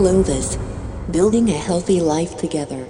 Clovis, building a healthy life together.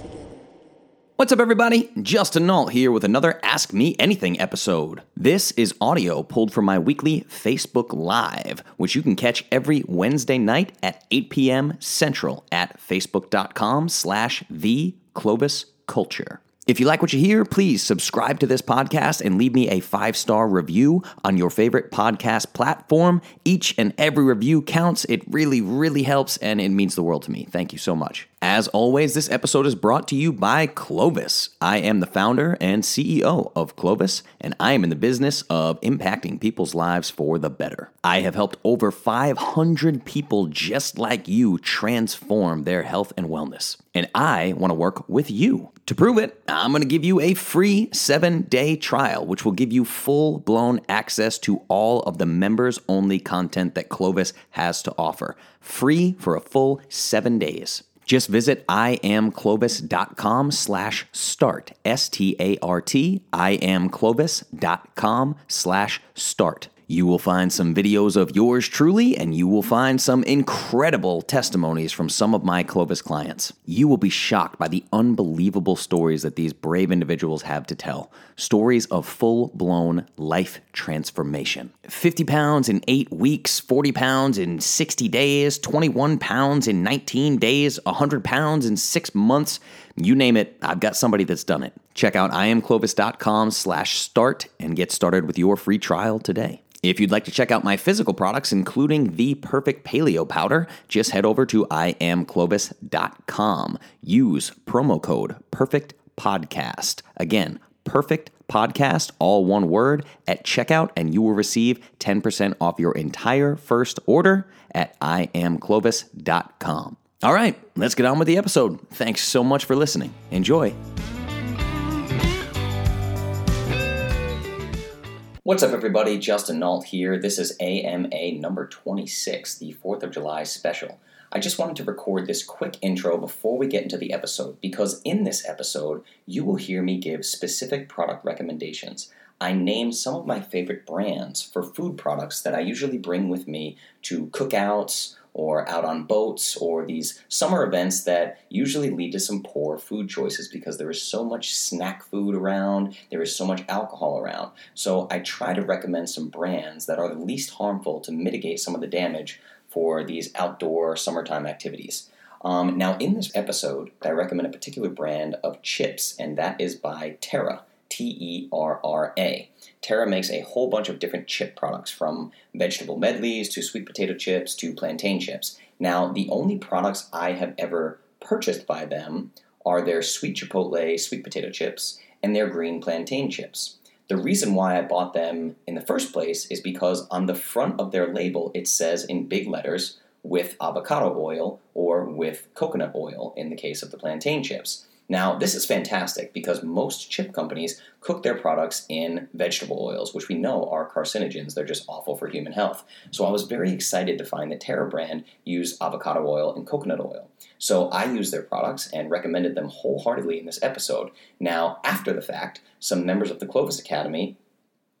What's up, everybody? Justin Nault here with another Ask Me Anything episode. This is audio pulled from my weekly Facebook Live, which you can catch every Wednesday night at 8 p.m. Central at facebook.com slash the Clovis Culture. If you like what you hear, please subscribe to this podcast and leave me a five star review on your favorite podcast platform. Each and every review counts. It really, really helps and it means the world to me. Thank you so much. As always, this episode is brought to you by Clovis. I am the founder and CEO of Clovis, and I am in the business of impacting people's lives for the better. I have helped over 500 people just like you transform their health and wellness, and I want to work with you. To prove it, I'm going to give you a free seven day trial, which will give you full blown access to all of the members only content that Clovis has to offer. Free for a full seven days. Just visit iamclovis.com slash start, S-T-A-R-T, iamclovis.com slash start. You will find some videos of yours truly, and you will find some incredible testimonies from some of my Clovis clients. You will be shocked by the unbelievable stories that these brave individuals have to tell. Stories of full blown life transformation. 50 pounds in eight weeks, 40 pounds in 60 days, 21 pounds in 19 days, 100 pounds in six months. You name it, I've got somebody that's done it. Check out iamclovis.com slash start and get started with your free trial today. If you'd like to check out my physical products, including the perfect paleo powder, just head over to iamclovis.com. Use promo code perfect podcast. Again, perfect podcast, all one word, at checkout, and you will receive 10% off your entire first order at iamclovis.com. All right, let's get on with the episode. Thanks so much for listening. Enjoy. What's up, everybody? Justin Nault here. This is AMA number 26, the 4th of July special. I just wanted to record this quick intro before we get into the episode because in this episode, you will hear me give specific product recommendations. I name some of my favorite brands for food products that I usually bring with me to cookouts or out on boats or these summer events that usually lead to some poor food choices because there is so much snack food around, there is so much alcohol around. So I try to recommend some brands that are the least harmful to mitigate some of the damage for these outdoor summertime activities. Um, now, in this episode, I recommend a particular brand of chips, and that is by Terra. T E R R A. Terra makes a whole bunch of different chip products from vegetable medleys to sweet potato chips to plantain chips. Now, the only products I have ever purchased by them are their sweet chipotle sweet potato chips and their green plantain chips. The reason why I bought them in the first place is because on the front of their label it says in big letters with avocado oil or with coconut oil in the case of the plantain chips. Now, this is fantastic because most chip companies cook their products in vegetable oils, which we know are carcinogens. They're just awful for human health. So I was very excited to find that Terra brand used avocado oil and coconut oil. So I used their products and recommended them wholeheartedly in this episode. Now, after the fact, some members of the Clovis Academy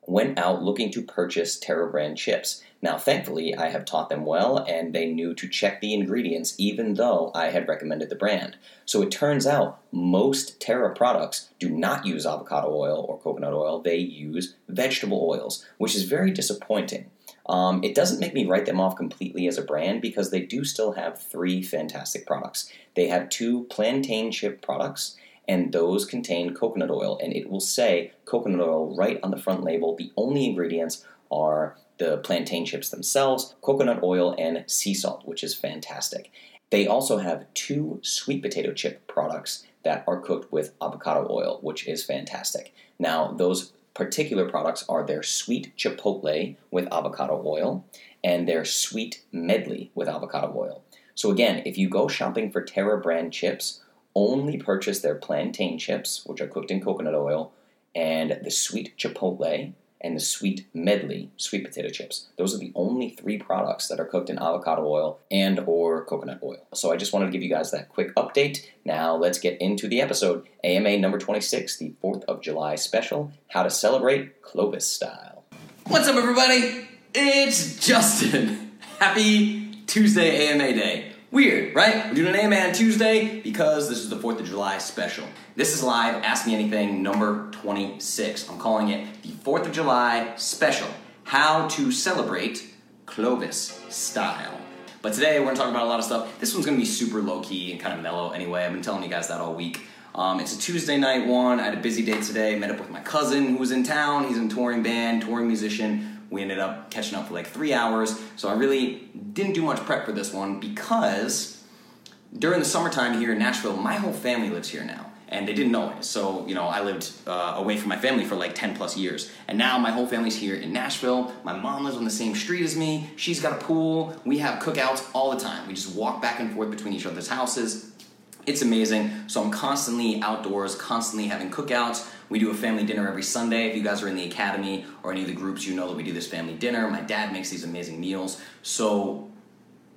went out looking to purchase Terra brand chips. Now, thankfully, I have taught them well and they knew to check the ingredients even though I had recommended the brand. So it turns out most Terra products do not use avocado oil or coconut oil, they use vegetable oils, which is very disappointing. Um, it doesn't make me write them off completely as a brand because they do still have three fantastic products. They have two plantain chip products, and those contain coconut oil, and it will say coconut oil right on the front label. The only ingredients are the plantain chips themselves, coconut oil, and sea salt, which is fantastic. They also have two sweet potato chip products that are cooked with avocado oil, which is fantastic. Now, those particular products are their sweet chipotle with avocado oil and their sweet medley with avocado oil. So, again, if you go shopping for Terra brand chips, only purchase their plantain chips, which are cooked in coconut oil, and the sweet chipotle, and the sweet medley sweet potato chips. Those are the only three products that are cooked in avocado oil and or coconut oil. So I just wanted to give you guys that quick update. Now let's get into the episode. AMA number 26, the 4th of July special, how to celebrate Clovis style. What's up everybody? It's Justin. Happy Tuesday AMA day. Weird, right? We're doing an AMA on Tuesday because this is the 4th of July special. This is live Ask Me Anything number 26. I'm calling it the 4th of July special How to Celebrate Clovis Style. But today we're gonna talk about a lot of stuff. This one's gonna be super low key and kind of mellow anyway. I've been telling you guys that all week. Um, it's a Tuesday night one. I had a busy day today. Met up with my cousin who was in town. He's in touring band, touring musician we ended up catching up for like three hours. So I really didn't do much prep for this one because during the summertime here in Nashville, my whole family lives here now. And they didn't know it. So, you know, I lived uh, away from my family for like 10 plus years. And now my whole family's here in Nashville. My mom lives on the same street as me. She's got a pool. We have cookouts all the time. We just walk back and forth between each other's houses. It's amazing. So I'm constantly outdoors, constantly having cookouts. We do a family dinner every Sunday. If you guys are in the academy or any of the groups, you know that we do this family dinner. My dad makes these amazing meals. So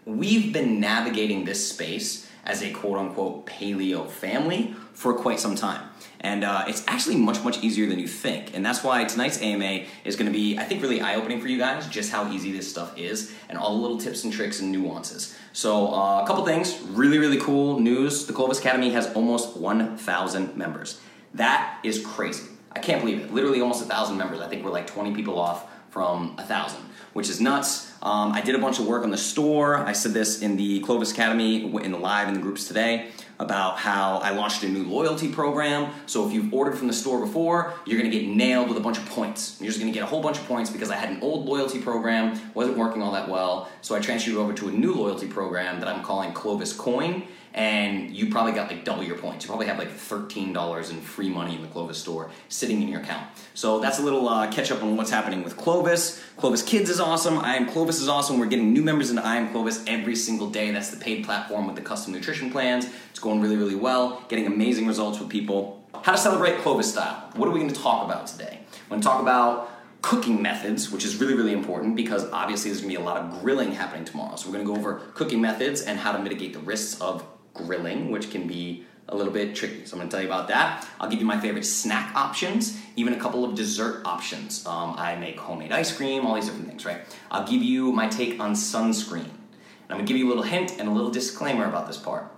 we've been navigating this space as a quote unquote paleo family for quite some time. And uh, it's actually much, much easier than you think. And that's why tonight's AMA is going to be, I think, really eye opening for you guys just how easy this stuff is and all the little tips and tricks and nuances. So, uh, a couple things really, really cool news. The Clovis Academy has almost 1,000 members. That is crazy. I can't believe it. Literally almost thousand members. I think we're like 20 people off from thousand, which is nuts. Um, I did a bunch of work on the store. I said this in the Clovis Academy in the live in the groups today about how I launched a new loyalty program. So if you've ordered from the store before, you're gonna get nailed with a bunch of points. You're just gonna get a whole bunch of points because I had an old loyalty program, wasn't working all that well. So I transferred over to a new loyalty program that I'm calling Clovis Coin and you probably got like double your points. You probably have like $13 in free money in the Clovis store sitting in your account. So that's a little uh, catch up on what's happening with Clovis. Clovis Kids is awesome. I Am Clovis is awesome. We're getting new members into I Am Clovis every single day. That's the paid platform with the custom nutrition plans. It's going really, really well, getting amazing results with people. How to celebrate Clovis style. What are we going to talk about today? I'm going to talk about cooking methods, which is really, really important because obviously there's gonna be a lot of grilling happening tomorrow. So we're gonna go over cooking methods and how to mitigate the risks of grilling, which can be a little bit tricky. So I'm to tell you about that. I'll give you my favorite snack options, even a couple of dessert options. Um, I make homemade ice cream, all these different things, right? I'll give you my take on sunscreen. And I'm to give you a little hint and a little disclaimer about this part.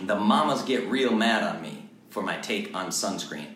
The mamas get real mad on me for my take on sunscreen.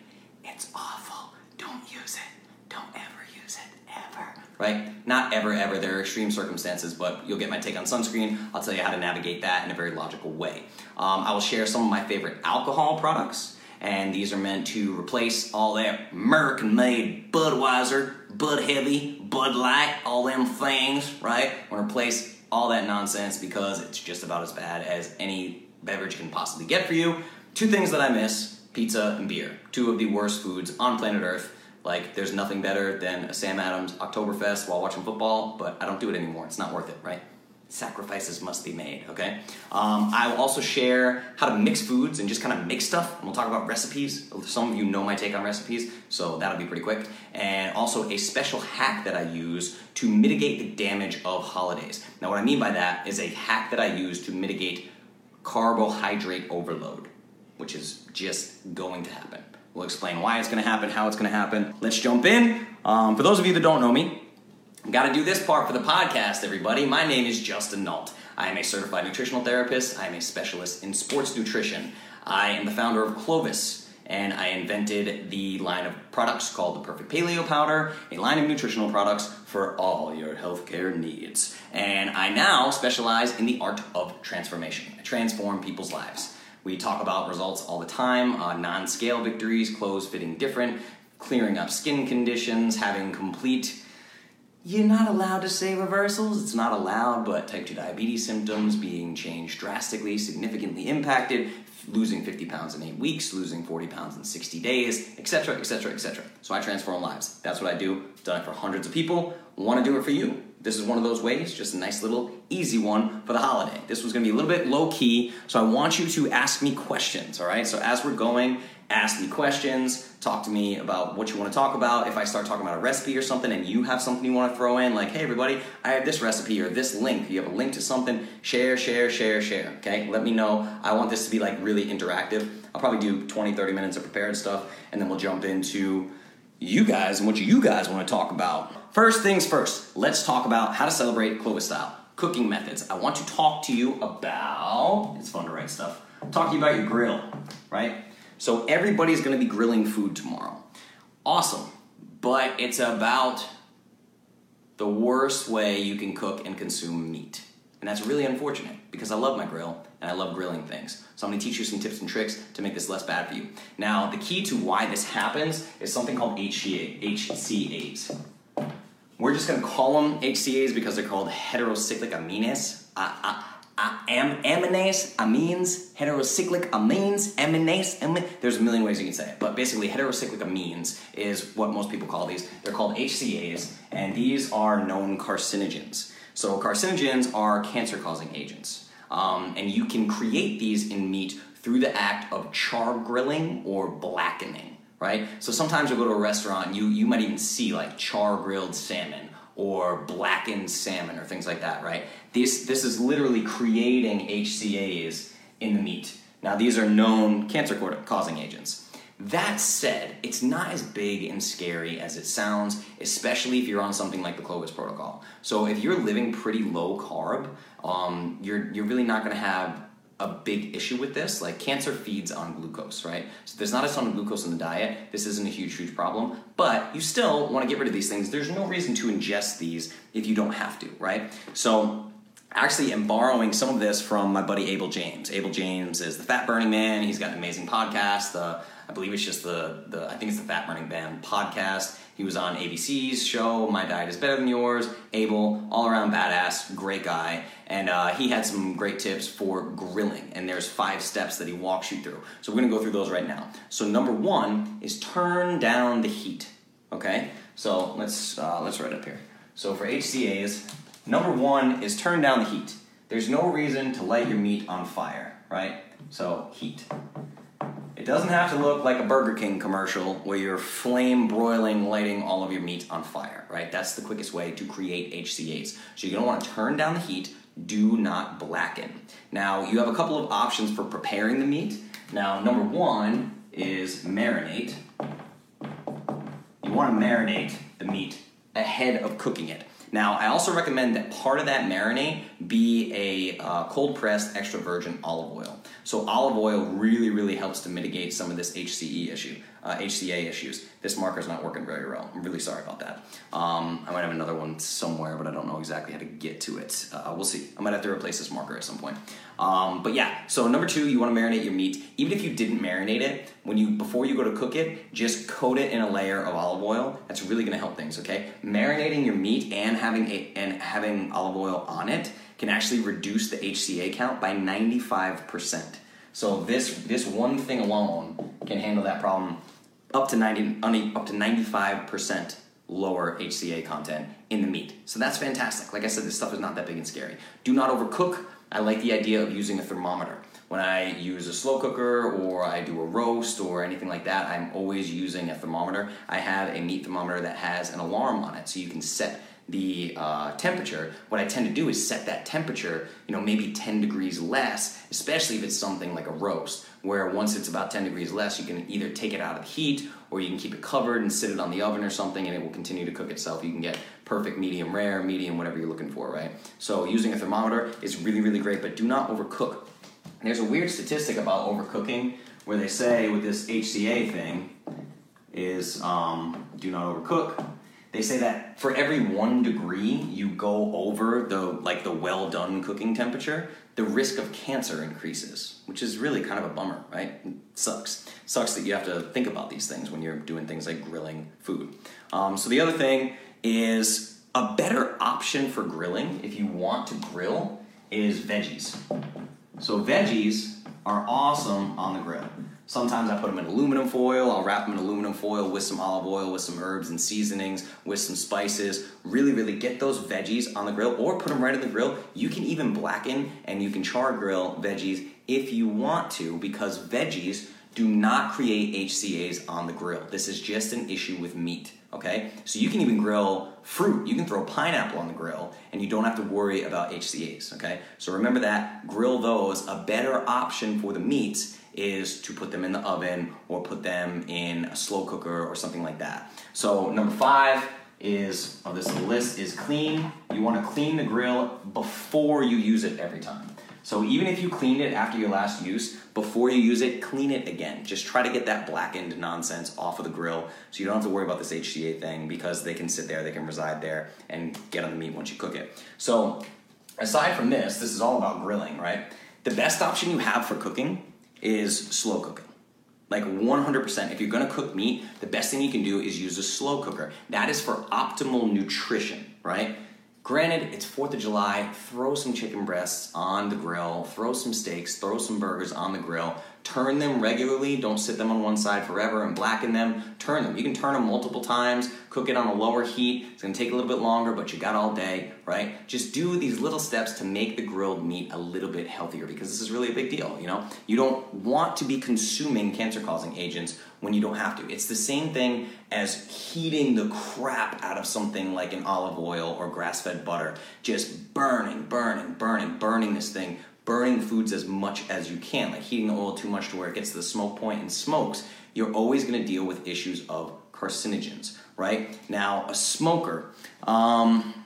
It's awful. Don't use it. Don't ever use it. Ever. Right? Not ever, ever. There are extreme circumstances, but you'll get my take on sunscreen. I'll tell you how to navigate that in a very logical way. Um, I will share some of my favorite alcohol products, and these are meant to replace all that American made Budweiser, Bud Heavy, Bud Light, all them things, right? Gonna replace all that nonsense because it's just about as bad as any beverage can possibly get for you. Two things that I miss pizza and beer. Two of the worst foods on planet Earth. Like, there's nothing better than a Sam Adams Oktoberfest while watching football, but I don't do it anymore. It's not worth it, right? Sacrifices must be made, okay? Um, I will also share how to mix foods and just kind of mix stuff. And we'll talk about recipes. Some of you know my take on recipes, so that'll be pretty quick. And also a special hack that I use to mitigate the damage of holidays. Now, what I mean by that is a hack that I use to mitigate carbohydrate overload, which is just going to happen. We'll explain why it's going to happen, how it's going to happen. Let's jump in. Um, for those of you that don't know me, I Got to do this part for the podcast, everybody. My name is Justin Nault. I am a certified nutritional therapist. I am a specialist in sports nutrition. I am the founder of Clovis, and I invented the line of products called the Perfect Paleo Powder, a line of nutritional products for all your healthcare needs. And I now specialize in the art of transformation. I transform people's lives. We talk about results all the time uh, non scale victories, clothes fitting different, clearing up skin conditions, having complete. You're not allowed to say reversals, it's not allowed, but type 2 diabetes symptoms being changed drastically, significantly impacted, losing 50 pounds in 8 weeks, losing 40 pounds in 60 days, etc., etc., etc. So I transform lives. That's what I do. Done it for hundreds of people. Want to do it for you this is one of those ways, just a nice little easy one for the holiday. This was gonna be a little bit low key, so I want you to ask me questions, all right? So as we're going, ask me questions, talk to me about what you wanna talk about. If I start talking about a recipe or something and you have something you wanna throw in, like, hey everybody, I have this recipe or this link, you have a link to something, share, share, share, share, okay? Let me know. I want this to be like really interactive. I'll probably do 20, 30 minutes of prepared stuff, and then we'll jump into you guys and what you guys want to talk about. First things first, let's talk about how to celebrate Clovis style. cooking methods. I want to talk to you about, it's fun to write stuff, talk to you about your grill, right? So everybody's gonna be grilling food tomorrow. Awesome, but it's about the worst way you can cook and consume meat. And that's really unfortunate because I love my grill and I love grilling things. So I'm gonna teach you some tips and tricks to make this less bad for you. Now, the key to why this happens is something called HCA, HCAs. We're just gonna call them HCAs because they're called heterocyclic amines. Uh, uh, uh, am, amines, amines, heterocyclic amines, amines, amines. There's a million ways you can say it, but basically, heterocyclic amines is what most people call these. They're called HCAs, and these are known carcinogens. So, carcinogens are cancer causing agents, um, and you can create these in meat through the act of char grilling or blackening right? So sometimes you'll go to a restaurant you, you might even see like char grilled salmon or blackened salmon or things like that, right? This, this is literally creating HCAs in the meat. Now, these are known cancer causing agents. That said, it's not as big and scary as it sounds, especially if you're on something like the Clovis Protocol. So, if you're living pretty low carb, um, you're, you're really not going to have a big issue with this. Like cancer feeds on glucose, right? So there's not a ton of glucose in the diet. This isn't a huge, huge problem. But you still want to get rid of these things. There's no reason to ingest these if you don't have to, right? So actually am borrowing some of this from my buddy Abel James. Abel James is the fat burning man. He's got an amazing podcast. The I believe it's just the the I think it's the Fat Burning Man podcast. He was on ABC's show, My Diet is Better Than Yours. Abel, all around badass, great guy. And uh, he had some great tips for grilling. And there's five steps that he walks you through. So we're gonna go through those right now. So number one is turn down the heat. Okay? So let's uh, let's write up here. So for HCAs, number one is turn down the heat. There's no reason to light your meat on fire, right? So heat. It doesn't have to look like a Burger King commercial where you're flame broiling, lighting all of your meat on fire, right? That's the quickest way to create HCAs. So you're gonna wanna turn down the heat, do not blacken. Now, you have a couple of options for preparing the meat. Now, number one is marinate. You wanna marinate the meat ahead of cooking it. Now, I also recommend that part of that marinade be a uh, cold pressed extra virgin olive oil. So, olive oil really, really helps to mitigate some of this HCE issue, uh, HCA issues. This marker is not working very well. I'm really sorry about that. Um, I might have another one somewhere, but I don't know exactly how to get to it. Uh, we'll see. I might have to replace this marker at some point. Um, but yeah, so number two, you want to marinate your meat. Even if you didn't marinate it, when you before you go to cook it, just coat it in a layer of olive oil. That's really going to help things. Okay, marinating your meat and having a, and having olive oil on it can actually reduce the HCA count by 95%. So this this one thing alone can handle that problem up to 90 up to 95% lower HCA content in the meat. So that's fantastic. Like I said, this stuff is not that big and scary. Do not overcook. I like the idea of using a thermometer. When I use a slow cooker or I do a roast or anything like that, I'm always using a thermometer. I have a meat thermometer that has an alarm on it so you can set the uh, temperature, what I tend to do is set that temperature, you know, maybe 10 degrees less, especially if it's something like a roast, where once it's about 10 degrees less, you can either take it out of the heat or you can keep it covered and sit it on the oven or something and it will continue to cook itself. You can get perfect medium rare, medium, whatever you're looking for, right? So using a thermometer is really, really great, but do not overcook. There's a weird statistic about overcooking where they say with this HCA thing is um, do not overcook they say that for every one degree you go over the like the well done cooking temperature, the risk of cancer increases, which is really kind of a bummer, right? It sucks. Sucks that you have to think about these things when you're doing things like grilling food. Um, so the other thing is a better option for grilling if you want to grill is veggies. So veggies are awesome on the grill. Sometimes I put them in aluminum foil. I'll wrap them in aluminum foil with some olive oil, with some herbs and seasonings, with some spices. Really, really get those veggies on the grill or put them right in the grill. You can even blacken and you can char grill veggies if you want to because veggies do not create HCAs on the grill. This is just an issue with meat, okay? So you can even grill fruit. You can throw pineapple on the grill and you don't have to worry about HCAs, okay? So remember that, grill those. A better option for the meats is to put them in the oven or put them in a slow cooker or something like that. So, number five, is of this list is clean. You want to clean the grill before you use it every time. So even if you cleaned it after your last use, before you use it, clean it again. Just try to get that blackened nonsense off of the grill so you don't have to worry about this HCA thing because they can sit there, they can reside there and get on the meat once you cook it. So aside from this, this is all about grilling, right? The best option you have for cooking is slow cooking. Like 100%. If you're gonna cook meat, the best thing you can do is use a slow cooker. That is for optimal nutrition, right? Granted, it's 4th of July, throw some chicken breasts on the grill, throw some steaks, throw some burgers on the grill, turn them regularly, don't sit them on one side forever and blacken them, turn them. You can turn them multiple times, cook it on a lower heat, it's gonna take a little bit longer, but you got all day, right? Just do these little steps to make the grilled meat a little bit healthier because this is really a big deal, you know? You don't want to be consuming cancer causing agents when you don't have to. It's the same thing as heating the crap out of something like an olive oil or grass fed butter. Just burning, burning, burning, burning this thing, burning foods as much as you can, like heating the oil too much to where it gets to the smoke point and smokes. You're always gonna deal with issues of carcinogens, right? Now, a smoker, um,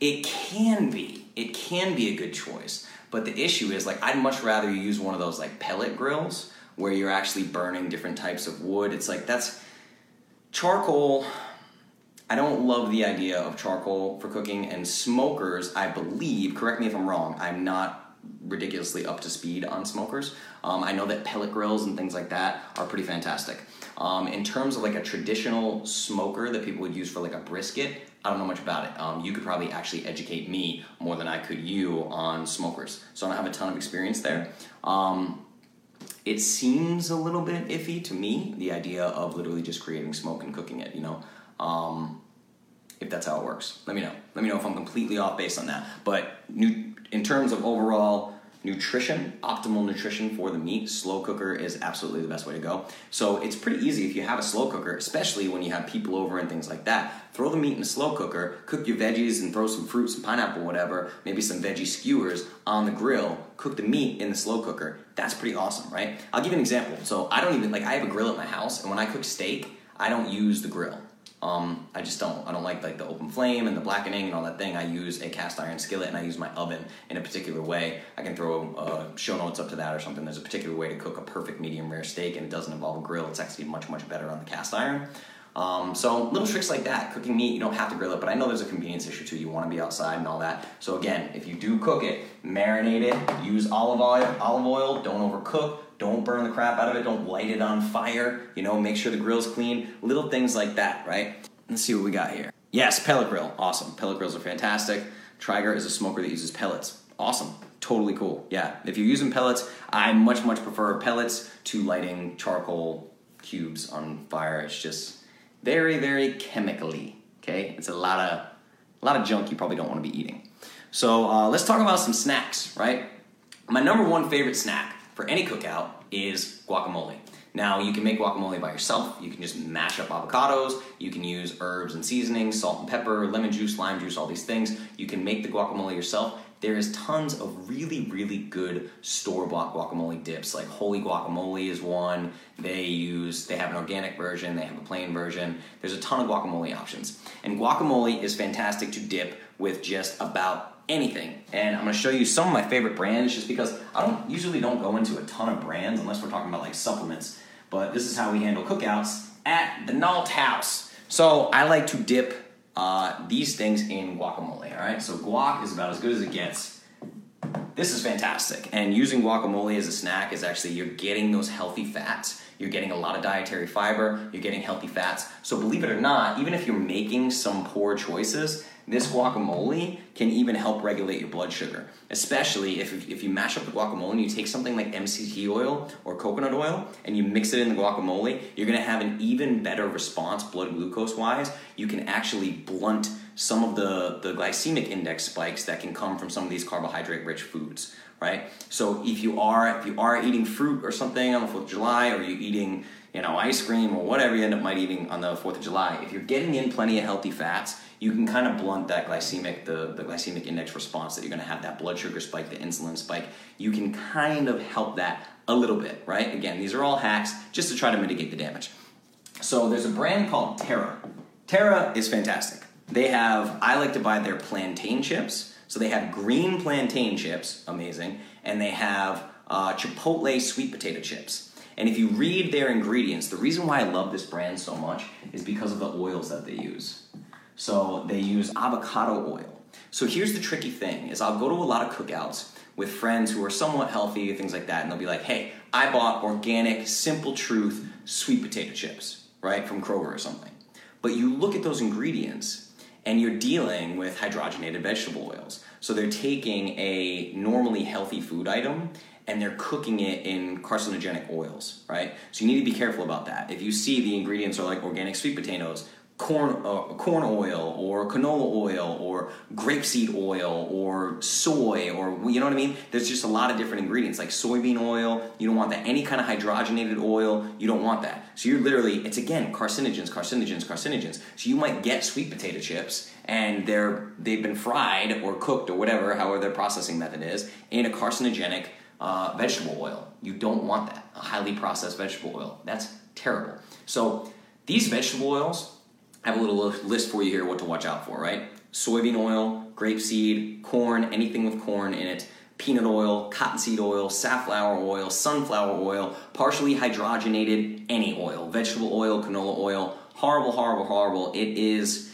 it can be, it can be a good choice. But the issue is, like, I'd much rather you use one of those like pellet grills where you're actually burning different types of wood. It's like that's charcoal. I don't love the idea of charcoal for cooking and smokers. I believe, correct me if I'm wrong. I'm not ridiculously up to speed on smokers. Um, I know that pellet grills and things like that are pretty fantastic. Um, in terms of like a traditional smoker that people would use for like a brisket, I don't know much about it. Um, you could probably actually educate me more than I could you on smokers. So I don't have a ton of experience there. Um, it seems a little bit iffy to me the idea of literally just creating smoke and cooking it you know um, if that's how it works let me know let me know if i'm completely off based on that but new, in terms of overall nutrition optimal nutrition for the meat slow cooker is absolutely the best way to go. So it's pretty easy if you have a slow cooker especially when you have people over and things like that. Throw the meat in a slow cooker cook your veggies and throw some fruit some pineapple whatever maybe some veggie skewers on the grill cook the meat in the slow cooker. That's pretty awesome right? I'll give you an example. So i don't even like i have a grill at my house and when i cook steak i don't use the grill um, I just don't. I don't like like the open flame and the blackening and all that thing. I use a cast iron skillet and I use my oven in a particular way. I can throw uh, show notes up to that or something. There's a particular way to cook a perfect medium rare steak and it doesn't involve a grill. It's actually much much better on the cast iron. Um, so little tricks like that. Cooking meat, you don't have to grill it, but I know there's a convenience issue too. You want to be outside and all that. So again, if you do cook it, marinate it. Use olive oil. Olive oil. Don't overcook. Don't burn the crap out of it. Don't light it on fire. You know, make sure the grill's clean. Little things like that, right? Let's see what we got here. Yes, pellet grill. Awesome. Pellet grills are fantastic. Traeger is a smoker that uses pellets. Awesome. Totally cool. Yeah. If you're using pellets, I much, much prefer pellets to lighting charcoal cubes on fire. It's just very, very chemically. Okay? It's a lot of a lot of junk you probably don't want to be eating. So uh, let's talk about some snacks, right? My number one favorite snack for any cookout is guacamole. Now, you can make guacamole by yourself. You can just mash up avocados. You can use herbs and seasonings, salt and pepper, lemon juice, lime juice, all these things. You can make the guacamole yourself. There is tons of really, really good store-bought guacamole dips. Like Wholly Guacamole is one. They use, they have an organic version, they have a plain version. There's a ton of guacamole options. And guacamole is fantastic to dip with just about anything. And I'm gonna show you some of my favorite brands just because I don't usually don't go into a ton of brands unless we're talking about like supplements. But this is how we handle cookouts at the Nault House. So I like to dip uh, these things in guacamole, all right? So guac is about as good as it gets. This is fantastic. And using guacamole as a snack is actually, you're getting those healthy fats. You're getting a lot of dietary fiber. You're getting healthy fats. So believe it or not, even if you're making some poor choices, this guacamole can even help regulate your blood sugar, especially if, if you mash up the guacamole and you take something like MCT oil or coconut oil and you mix it in the guacamole, you're gonna have an even better response blood glucose wise. You can actually blunt some of the, the glycemic index spikes that can come from some of these carbohydrate rich foods, right? So if you are if you are eating fruit or something on the 4th of July or you're eating you know, ice cream or whatever you end up might eating on the 4th of July, if you're getting in plenty of healthy fats, you can kind of blunt that glycemic, the, the glycemic index response that you're gonna have, that blood sugar spike, the insulin spike. You can kind of help that a little bit, right? Again, these are all hacks just to try to mitigate the damage. So there's a brand called Terra. Terra is fantastic. They have, I like to buy their plantain chips. So they have green plantain chips, amazing, and they have uh, chipotle sweet potato chips. And if you read their ingredients, the reason why I love this brand so much is because of the oils that they use. So they use avocado oil. So here's the tricky thing is I'll go to a lot of cookouts with friends who are somewhat healthy, things like that, and they'll be like, hey, I bought organic, simple truth sweet potato chips, right, from Kroger or something. But you look at those ingredients and you're dealing with hydrogenated vegetable oils. So they're taking a normally healthy food item and they're cooking it in carcinogenic oils, right? So you need to be careful about that. If you see the ingredients are like organic sweet potatoes, corn uh, corn oil or canola oil or grapeseed oil or soy or you know what I mean? There's just a lot of different ingredients like soybean oil. You don't want that. Any kind of hydrogenated oil, you don't want that. So you're literally it's again carcinogens, carcinogens, carcinogens. So you might get sweet potato chips and they're they've been fried or cooked or whatever, however their processing method is, in a carcinogenic uh, vegetable oil. You don't want that. A highly processed vegetable oil. That's terrible. So these vegetable oils I have a little list for you here what to watch out for, right? Soybean oil, grapeseed, corn, anything with corn in it, peanut oil, cottonseed oil, safflower oil, sunflower oil, partially hydrogenated any oil, vegetable oil, canola oil. Horrible, horrible, horrible. It is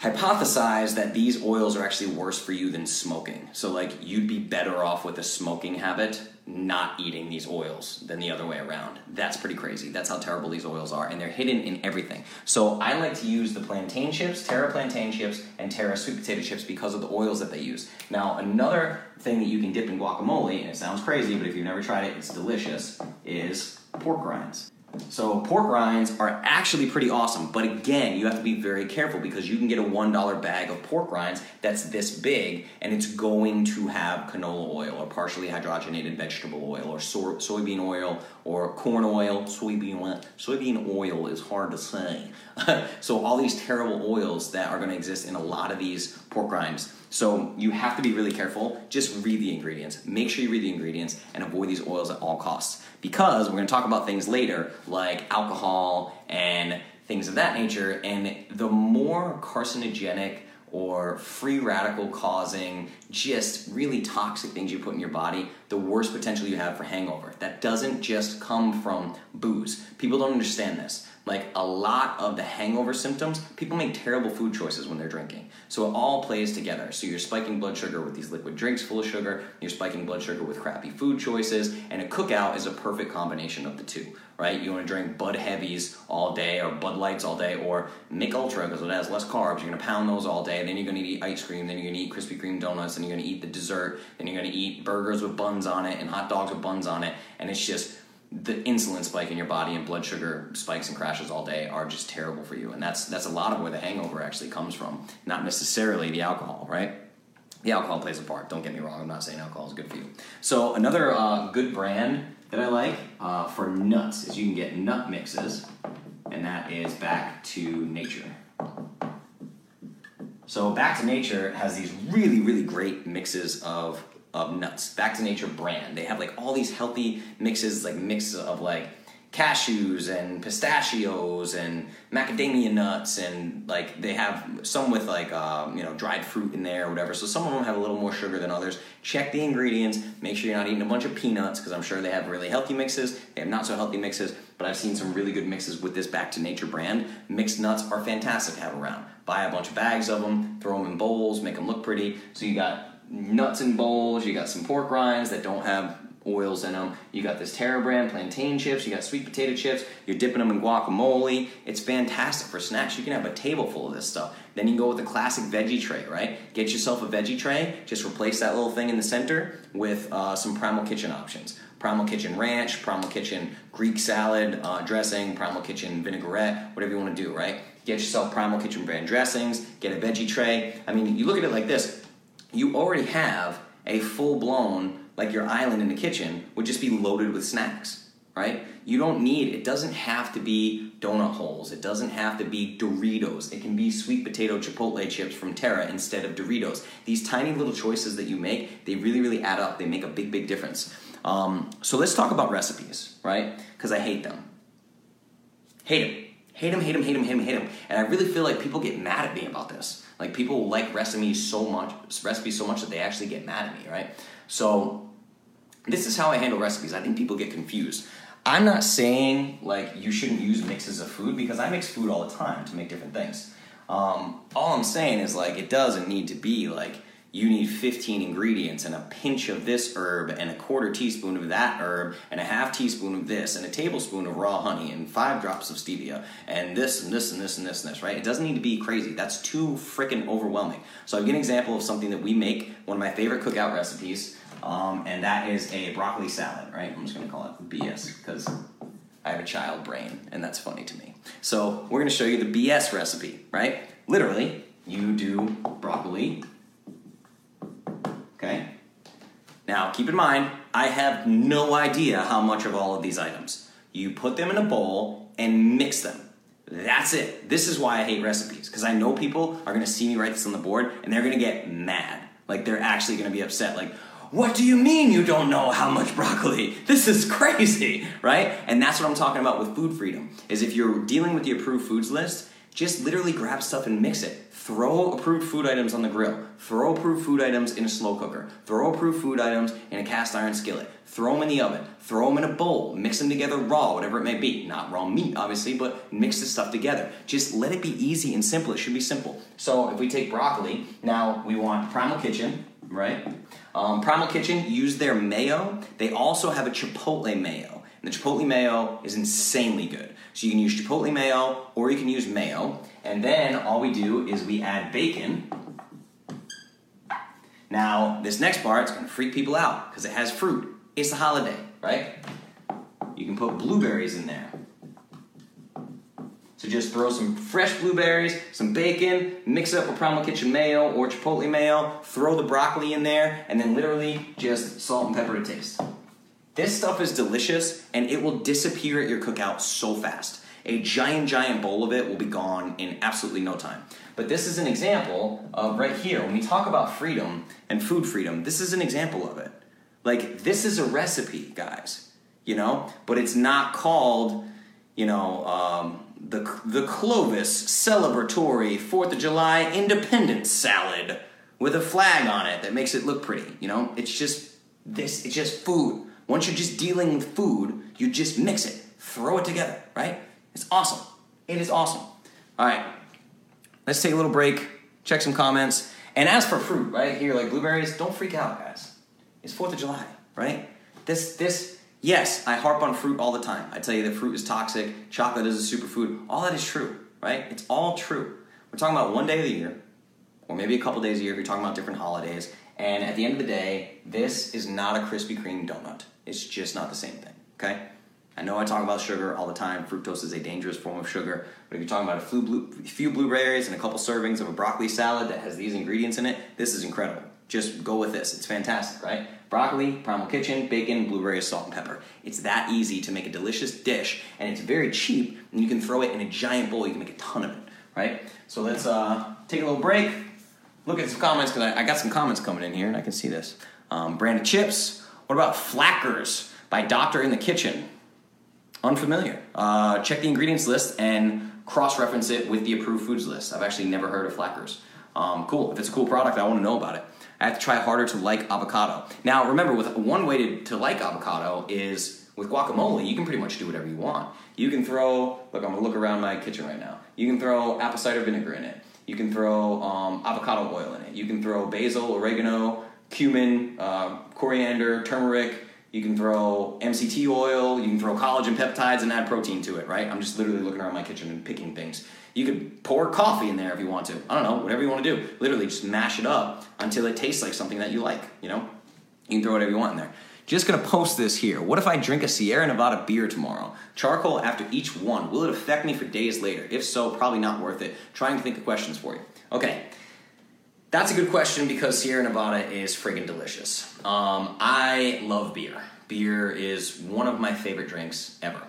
hypothesized that these oils are actually worse for you than smoking. So, like, you'd be better off with a smoking habit not eating these oils than the other way around. That's pretty crazy. That's how terrible these oils are, and they're hidden in everything. So I like to use the plantain chips, Terra plantain chips, and Terra sweet potato chips because of the oils that they use. Now, another thing that you can dip in guacamole, and it sounds crazy, but if you've never tried it, it's delicious, is pork rinds. So pork rinds are actually pretty awesome, but again, you have to be very careful because you can get a $1 bag of pork rinds that's this big and it's going to have canola oil or partially hydrogenated vegetable oil or so- soybean oil or corn oil. Soybean oil, soybean oil is hard to say. so all these terrible oils that are going to exist in a lot of these pork rinds. So you have to be really careful. Just read the ingredients. Make sure you read the ingredients and avoid these oils at all costs. Because we're going to talk about things later like alcohol and things of that nature. And the more carcinogenic or free radical causing, just really toxic things you put in your body, the worse potential you have for hangover. That doesn't just come from booze. People don't understand this like a lot of the hangover symptoms, people make terrible food choices when they're drinking. So it all plays together. So you're spiking blood sugar with these liquid drinks full of sugar, you're spiking blood sugar with crappy food choices, and a cookout is a perfect combination of the two, right? You want to drink Bud Heavies all day, or Bud Lights all day, or Mich Ultra because it has less carbs. You're going to pound those all day, then you're going to eat ice cream, then you're going to eat Krispy Kreme donuts, then you're going to eat the dessert, then you're going to eat burgers with buns on it, and hot dogs with buns on it, and it's just the insulin spike in your body and blood sugar spikes and crashes all day are just terrible for you. And that's that's a lot of where the hangover actually comes from not necessarily the alcohol right? The alcohol plays a part don't get me wrong i'm not saying alcohol is good for you. So another uh, good brand that i like uh, for nuts is you can get nut mixes and that is back to nature. So back to nature has these really really great mixes of of nuts. Back to Nature brand. They have like all these healthy mixes, like mixes of like cashews and pistachios and macadamia nuts and like they have some with like um, you know dried fruit in there or whatever. So some of them have a little more sugar than others. Check the ingredients. Make sure you're not eating a bunch of peanuts because i'm sure they have really healthy mixes. They have not so healthy mixes but i've seen some really good mixes with this back to nature brand. Mixed nuts are fantastic to have around. Buy a bunch of bags of them throw them in bowls make them look pretty. So you got nuts and bowls. You got some pork rinds that don't have oils in them. You got this Terra brand plantain chips. You got sweet potato chips. You're dipping them in guacamole. It's fantastic for snacks. You can have a table full of this stuff. Then you can go with the classic veggie tray, right? Get yourself a veggie tray. Just replace that little thing in the center with uh, some Primal Kitchen options. Primal Kitchen Ranch, Primal Kitchen Greek salad uh, dressing, Primal Kitchen vinaigrette, whatever you want to do, right? Get yourself Primal Kitchen brand dressings, get a veggie tray. I mean, you look at it like this you already have a full blown, like your island in the kitchen would just be loaded with snacks, right? You don't need, it doesn't have to be donut holes. It doesn't have to be Doritos. It can be sweet potato chipotle chips from Terra instead of Doritos. These tiny little choices that you make, they really, really add up. They make a big, big difference. Um, so let's talk about recipes, right? Because I hate them. Hate them. Hate them, hate them, hate them, hate them, hate them. And I really feel like people get mad at me about this. Like people like recipes so much, recipes so much that they actually get mad at me, right? So this is how I handle recipes. I think people get confused. I'm not saying like you shouldn't use mixes of food because I mix food all the time to make different things. Um, all I'm saying is like it doesn't need to be like you need 15 ingredients and a pinch of this herb and a quarter teaspoon of that herb and a half teaspoon of this and a tablespoon of raw honey and five drops of stevia and this and this and this and this and this, right? It doesn't need to be crazy. That's too freaking overwhelming. So I'll give an example of something that we make, one of my favorite cookout recipes, um, and that is a broccoli salad, right? I'm just gonna call it BS because I have a child brain and that's funny to me. So we're gonna show you the BS recipe, right? Literally, you do broccoli, Okay? Now, keep in mind, I have no idea how much of all of these items. You put them in a bowl and mix them. That's it. This is why I hate recipes, because I know people are gonna see me write this on the board and they're gonna get mad. Like, they're actually gonna be upset. Like, what do you mean you don't know how much broccoli? This is crazy, right? And that's what I'm talking about with food freedom. Is if you're dealing with the approved foods list, just literally grab stuff and mix it. Throw approved food items on the grill. Throw approved food items in a slow cooker. Throw approved food items in a cast iron skillet. Throw them in the oven. Throw them in a bowl. Mix them together raw, whatever it may be. Not raw meat, obviously, but mix the stuff together. Just let it be easy and simple. It should be simple. So if we take broccoli, now we want Primal Kitchen, right? Um, Primal Kitchen use their mayo. They also have a chipotle mayo. And the chipotle mayo is insanely good. So you can use chipotle mayo or you can use mayo. And then all we do is we add bacon. Now, this next part is to freak people out because it has fruit. It's the holiday, right? You can put blueberries in there. So just throw some fresh blueberries, some bacon, mix up with Primal Kitchen mayo or Chipotle mayo, throw the broccoli in there, and then literally just salt and pepper to taste. This stuff is delicious and it will disappear at your cookout so fast. A giant, giant bowl of it will be gone in absolutely no time. But this is an example of right here, when we talk about freedom and food freedom, this is an example of it. Like, this is a recipe, guys, you know? But it's not called, you know, um, the, the Clovis celebratory 4th of July independence salad with a flag on it that makes it look pretty, you know? It's just this, it's just food. Once you're just dealing with food, you just mix it, throw it together, right? It's awesome. It is awesome. All right, let's take a little break, check some comments. And as for fruit, right here, like blueberries, don't freak out, guys. It's Fourth of July, right? This, this, yes, I harp on fruit all the time. I tell you that fruit is toxic, chocolate is a superfood. All that is true, right? It's all true. We're talking about one day of the year, or maybe a couple days a year if you're talking about different holidays. And at the end of the day, this is not a Krispy Kreme donut. It's just not the same thing, okay? I know I talk about sugar all the time. Fructose is a dangerous form of sugar. But if you're talking about a blue, few blueberries and a couple servings of a broccoli salad that has these ingredients in it, this is incredible. Just go with this. It's fantastic, right? Broccoli, Primal Kitchen, bacon, blueberries, salt, and pepper. It's that easy to make a delicious dish, and it's very cheap, and you can throw it in a giant bowl. You can make a ton of it, right? So let's uh, take a little break, look at some comments, because I, I, got some comments coming in here, and I can see this. Um, of chips, what about Flackers by Doctor in the Kitchen? Unfamiliar. Uh, check the ingredients list and cross reference it with the approved foods list. I've actually never heard of Flackers. Um, cool. If it's a cool product, I want to know about it. I have to try harder to like avocado. Now, remember, with one way to, to like avocado is with guacamole, you can pretty much do whatever you want. You can throw, look, I'm gonna look around my kitchen right now. You can throw apple cider vinegar in it. You can throw um, avocado oil in it. You can throw basil, oregano, cumin, uh, coriander, turmeric. You can throw MCT oil. You can throw collagen peptides and add protein to it, right? I'm just literally looking around my kitchen and picking things. You could pour coffee in there if you want to. I don't know, whatever you want to do. Literally, just mash it up until it tastes like something that you like, you know? You can throw whatever you want in there. Just gonna post this here. What if I drink a Sierra Nevada beer tomorrow? Charcoal after each one. Will it affect me for days later? If so, probably not worth it. Trying to think of questions for you. Okay, that's a good question because Sierra Nevada is friggin' delicious. Um, I love beer. Beer is one of my favorite drinks ever,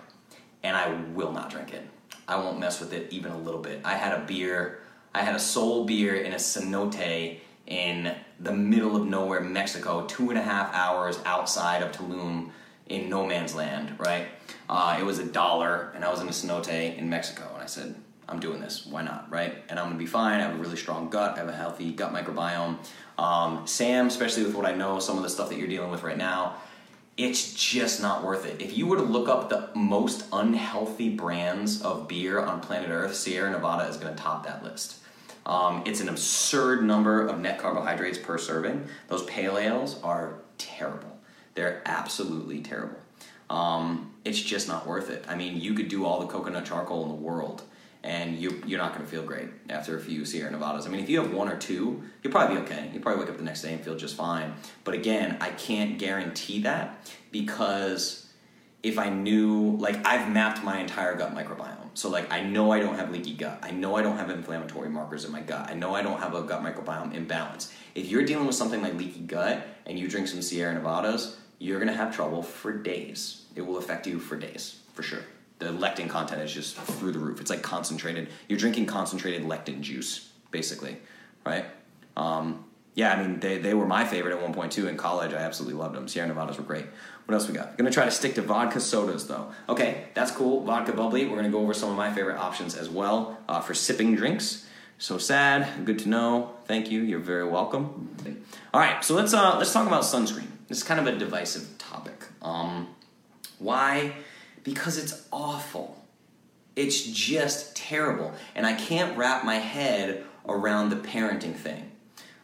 and I will not drink it. I won't mess with it even a little bit. I had a beer, I had a Sol beer in a cenote in the middle of nowhere, Mexico, two and a half hours outside of Tulum in no man's land, right? Uh, it was a dollar, and I was in a cenote in Mexico, and I said, I'm doing this. Why not, right? And I'm gonna be fine. I have a really strong gut. I have a healthy gut microbiome. Um, Sam, especially with what I know, some of the stuff that you're dealing with right now, it's just not worth it. If you were to look up the most unhealthy brands of beer on planet Earth, Sierra Nevada is to top that list. Um, it's an absurd number of net carbohydrates per serving. Those pale ales are terrible. They're absolutely terrible. Um, it's just not worth it. I mean, you could do all the coconut charcoal in the world, and you, you're not going to feel great after a few Sierra Nevadas. I mean, if you have one or two, you'll probably be okay. You'll probably wake up the next day and feel just fine. But again, I can't guarantee that because if I knew, like, I've mapped my entire gut microbiome. So, like, I know I don't have leaky gut. I know I don't have inflammatory markers in my gut. I know I don't have a gut microbiome imbalance. If you're dealing with something like leaky gut and you drink some Sierra Nevadas, you're gonna have trouble for days. It will affect you for days, for sure. The lectin content is just through the roof. It's like concentrated. You're drinking concentrated lectin juice, basically, right? Um, yeah, I mean, they, they were my favorite at one point too in college. I absolutely loved them. Sierra Nevadas were great. What else we got? Gonna try to stick to vodka sodas though. Okay, that's cool. Vodka bubbly. We're gonna go over some of my favorite options as well uh, for sipping drinks. So sad. Good to know. Thank you. You're very welcome. All right, so let's uh, let's talk about sunscreen. This is kind of a divisive topic. Um, why? Because it's awful. It's just terrible, and I can't wrap my head around the parenting thing.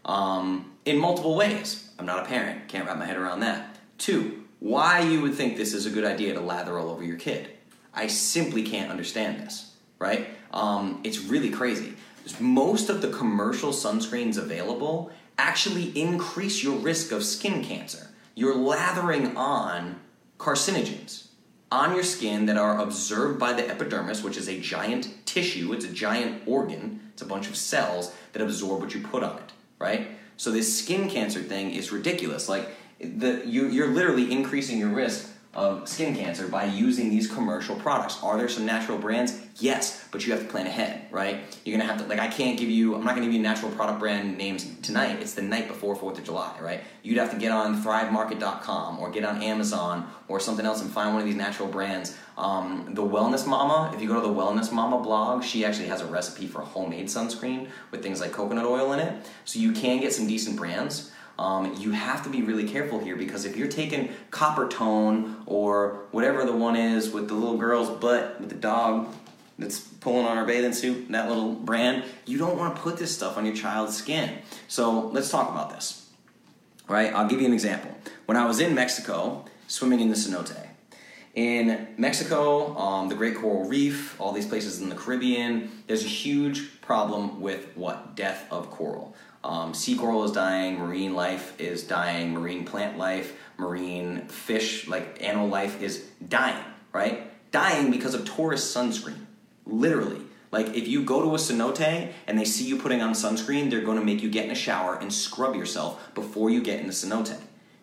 Um, in multiple ways. I'm not a parent. Can't wrap my head around that. Two, why you would think this is a good idea to lather all over your kid. I simply can't understand this, right? Um, it's really crazy. Most of the commercial sunscreens available actually increase your risk of skin cancer. You're lathering on carcinogens on your skin that are observed by the epidermis, which is a giant tissue, it's a giant organ, it's a bunch of cells that absorb what you put on it, right? So this skin cancer thing is ridiculous. Like the, you, you're literally increasing your risk of skin cancer by using these commercial products. Are there some natural brands? Yes, but you have to plan ahead, right? You're gonna have to like I can't give you I'm not gonna give you natural product brand names tonight. It's the night before Fourth of July, right? You'd have to get on ThriveMarket.com or get on Amazon or something else and find one of these natural brands. Um, the Wellness Mama, if you go to the Wellness Mama blog, she actually has a recipe for homemade sunscreen with things like coconut oil in it. So you can get some decent brands. Um, you have to be really careful here because if you're taking Coppertone or whatever the one is with the little girl's butt with the dog that's pulling on her bathing suit, that little brand, you don't want to put this stuff on your child's skin. So let's talk about this. Right? I'll give you an example. When I was in Mexico swimming in the cenote, in Mexico, um, the Great Coral Reef, all these places in the Caribbean, there's a huge problem with what? Death of coral. Um, sea coral is dying, marine life is dying, marine plant life, marine fish, like animal life is dying, right? Dying because of tourist sunscreen. Literally. Like if you go to a cenote and they see you putting on sunscreen, they're going to make you get in a shower and scrub yourself before you get in the cenote.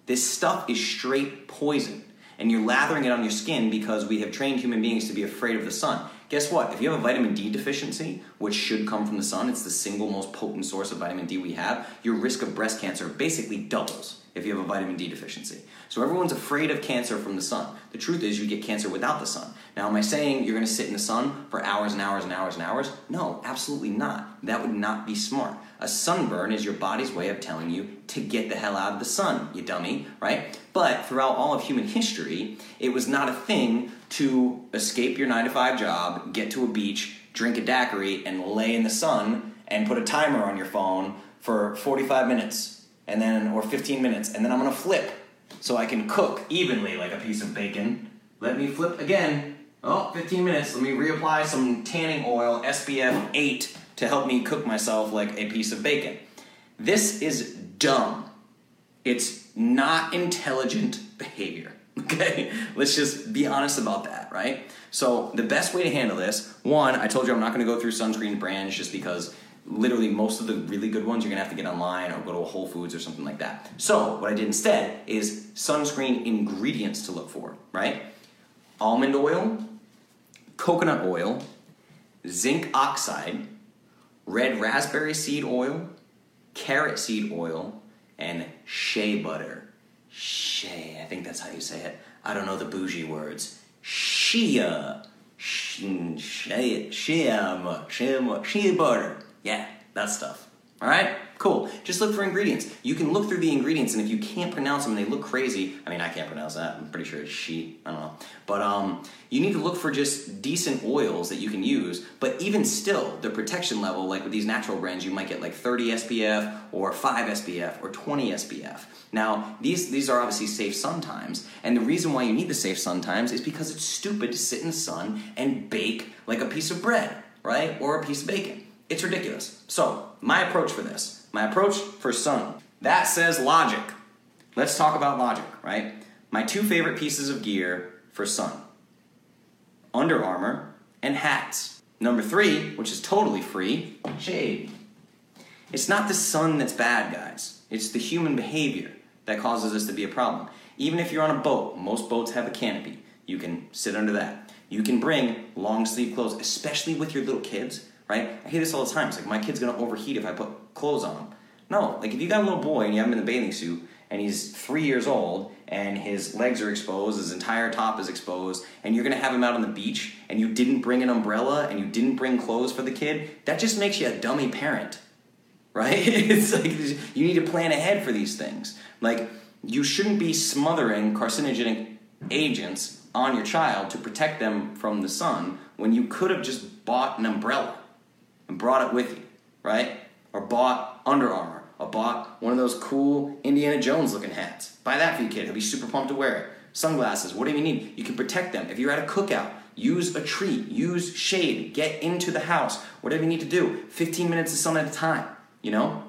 This stuff is straight poison. And you're lathering it on your skin because we have trained human beings to be afraid of the sun. Guess what? If you have a vitamin D deficiency, which should come from the sun, it's the single most potent source of vitamin D we have, your risk of breast cancer basically doubles if you have a vitamin D deficiency. So everyone's afraid of cancer from the sun. The truth is, you get cancer without the sun. Now, am I saying you're to sit in the sun for hours and hours and hours and hours? No, absolutely not. That would not be smart. A sunburn is your body's way of telling you to get the hell out of the sun, you dummy, right? But throughout all of human history, it was not a thing to escape your nine to five job, get to a beach, drink a daiquiri, and lay in the sun and put a timer on your phone for 45 minutes and then or 15 minutes, and then I'm gonna flip so I can cook evenly like a piece of bacon. Let me flip again. Oh, 15 minutes. Let me reapply some tanning oil, SPF 8, to help me cook myself like a piece of bacon. This is dumb. It's not intelligent behavior. Okay? Let's just be honest about that, right? So, the best way to handle this one, I told you I'm not going to go through sunscreen brands just because literally most of the really good ones you're going to have to get online or go to a Whole Foods or something like that. So, what I did instead is sunscreen ingredients to look for, right? Almond oil, coconut oil, zinc oxide, red raspberry seed oil, carrot seed oil, and shea butter. Shea, I think that's how you say it. I don't know the bougie words. Shea, shea, shea, shea butter. Yeah, that stuff. All right, cool. Just look for ingredients. You can look through the ingredients, and if you can't pronounce them and they look crazy, I mean, I can't pronounce that. I'm pretty sure it's she. I don't know, but um, you need to look for just decent oils that you can use. But even still, the protection level, like with these natural brands, you might get like 30 SPF or 5 SPF or 20 SPF. Now, these these are obviously safe sun times, and the reason why you need the safe sun times is because it's stupid to sit in the sun and bake like a piece of bread, right, or a piece of bacon. It's ridiculous. So, my approach for this, my approach for sun, that says logic. Let's talk about logic, right? My two favorite pieces of gear for sun Under Armour and hats. Number three, which is totally free, shade. It's not the sun that's bad, guys. It's the human behavior that causes this to be a problem. Even if you're on a boat, most boats have a canopy. You can sit under that. You can bring long sleeve clothes, especially with your little kids right? I hear this all the time. It's like my kid's gonna overheat if I put clothes on him. No, like if you got a little boy and you have him in the bathing suit and he's three years old and his legs are exposed, his entire top is exposed, and you're gonna have him out on the beach and you didn't bring an umbrella and you didn't bring clothes for the kid, that just makes you a dummy parent, right? it's like you need to plan ahead for these things. Like you shouldn't be smothering carcinogenic agents on your child to protect them from the sun when you could have just bought an umbrella and brought it with you, right? Or bought Under Armour, or bought one of those cool Indiana Jones looking hats. Buy that for your kid. He'll be super pumped to wear it. Sunglasses, whatever you need. You can protect them. If you're at a cookout, use a tree, use shade, get into the house, whatever you need to do. 15 minutes of sun at a time, you know?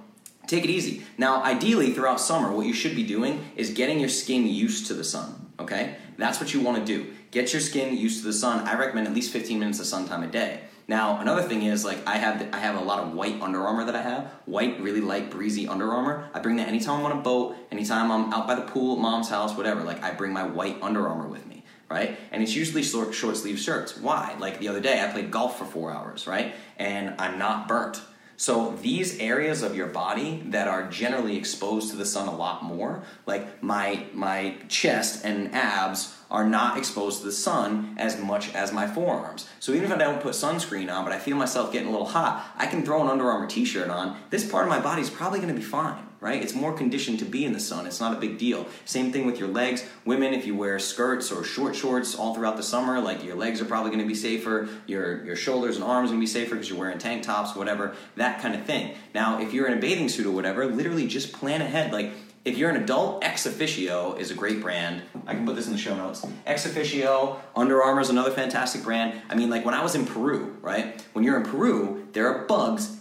Take it easy. Now, ideally, throughout summer, what you should be doing is getting your skin used to the sun, okay? That's what you want to do. Get your skin used to the sun. I recommend at least 15 minutes of sun time a day. Now, another thing is like I have I have a lot of white Under Armour that I have. White, really light, breezy Under Armour. I bring that anytime I'm on a boat, anytime I'm out by the pool at mom's house, whatever. Like I bring my white Under Armour with me, right? And it's usually short, short sleeve shirts. Why? Like the other day, I played golf for four hours, right? And I'm not burnt. So these areas of your body that are generally exposed to the sun a lot more, like my my chest and abs are not exposed to the sun as much as my forearms. So even if I don't put sunscreen on, but I feel myself getting a little hot, I can throw an Under Armour t-shirt on. This part of my body is probably going to be fine, right? It's more conditioned to be in the sun. It's not a big deal. Same thing with your legs. Women, if you wear skirts or short shorts all throughout the summer, like your legs are probably going to be safer. Your your shoulders and arms are going to be safer because you're wearing tank tops, whatever, that kind of thing. Now, if you're in a bathing suit or whatever, literally just plan ahead. Like if you're an adult, ExOfficio is a great brand. I can put this in the show notes. ExOfficio, Under Armour is another fantastic brand. I mean, like when I was in Peru, right? When you're in Peru, there are bugs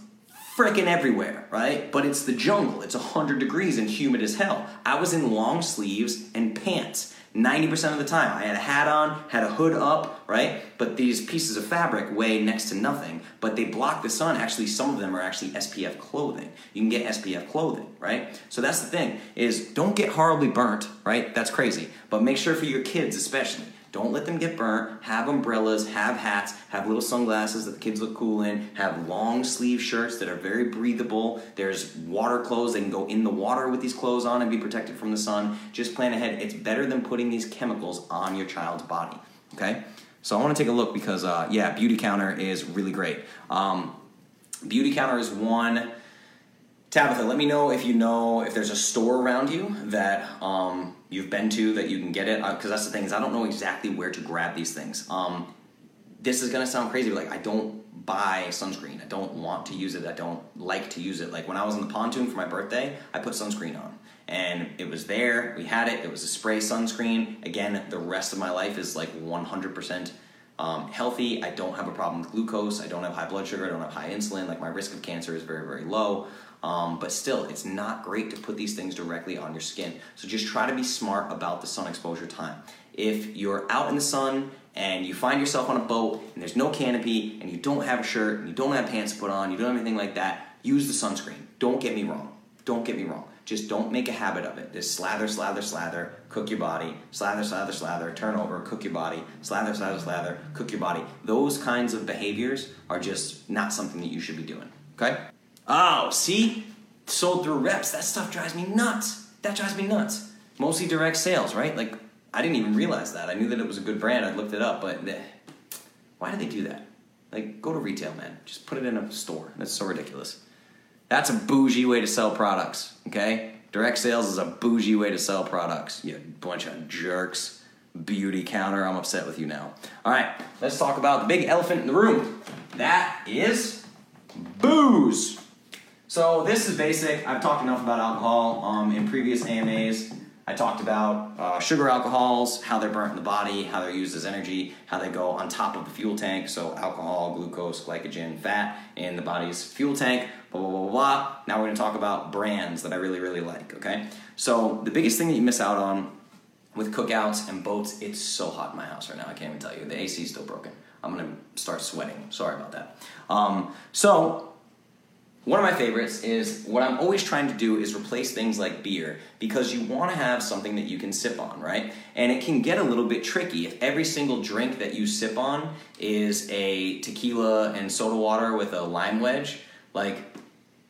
freaking everywhere, right? But it's the jungle. It's 100 degrees and humid as hell. I was in long sleeves and pants. 90% of the time. I had a hat on, had a hood up, right? But these pieces of fabric weigh next to nothing, but they block the sun. Actually, some of them are actually SPF clothing. You can get SPF clothing, right? So that's the thing is don't get horribly burnt, right? That's crazy. But make sure for your kids especially don't let them get burnt. Have umbrellas, have hats, have little sunglasses that the kids look cool in, have long sleeve shirts that are very breathable. There's water clothes, they can go in the water with these clothes on and be protected from the sun. Just plan ahead. It's better than putting these chemicals on your child's body. Okay? So I want to take a look because, uh, yeah, Beautycounter is really great. Um, Beautycounter is one. Tabitha, let me know if you know if there's a store around you that um, you've been to that you can get it because uh, that's the thing is I don't know exactly where to grab these things. Um, this is gonna sound crazy, but like I don't buy sunscreen. I don't want to use it. I don't like to use it. Like when I was in the pontoon for my birthday, I put sunscreen on, and it was there. We had it. It was a spray sunscreen. Again, the rest of my life is like 100 percent um, healthy. I don't have a problem with glucose. I don't have high blood sugar. I don't have high insulin. Like my risk of cancer is very very low. Um, but still, it's not great to put these things directly on your skin. So just try to be smart about the sun exposure time. If you're out in the sun and you find yourself on a boat and there's no canopy and you don't have a shirt and you don't have pants to put on, you don't have anything like that, use the sunscreen. Don't get me wrong. Don't get me wrong. Just don't make a habit of it. Just slather, slather, slather, cook your body, slather, slather, slather, turn over, cook your body, slather, slather, slather, cook your body. Those kinds of behaviors are just not something that you should be doing. Okay? Oh, see? Sold through reps. That stuff drives me nuts. That drives me nuts. Mostly direct sales, right? Like, I didn't even realize that. I knew that it was a good brand. I looked it up, but eh, why do they do that? Like, go to retail, man. Just put it in a store. That's so ridiculous. That's a bougie way to sell products, okay? Direct sales is a bougie way to sell products. You bunch of jerks. Beautycounter, I'm upset with you now. All right, let's talk about the big elephant in the room. That is booze. So this is basic. I've talked enough about alcohol um, in previous AMAs. I talked about uh, sugar alcohols, how they're burnt in the body, how they're used as energy, how they go on top of the fuel tank. So alcohol, glucose, glycogen, fat in the body's fuel tank. Blah blah blah blah. Now we're going to talk about brands that I really really like. Okay. So the biggest thing that you miss out on with cookouts and boats, it's so hot in my house right now. I can't even tell you. The AC is still broken. I'm gonna start sweating. Sorry about that. Um, so one of my favorites is what I'm always trying to do is replace things like beer because you want to have something that you can sip on, right? And it can get a little bit tricky if every single drink that you sip on is a tequila and soda water with a lime wedge. Like,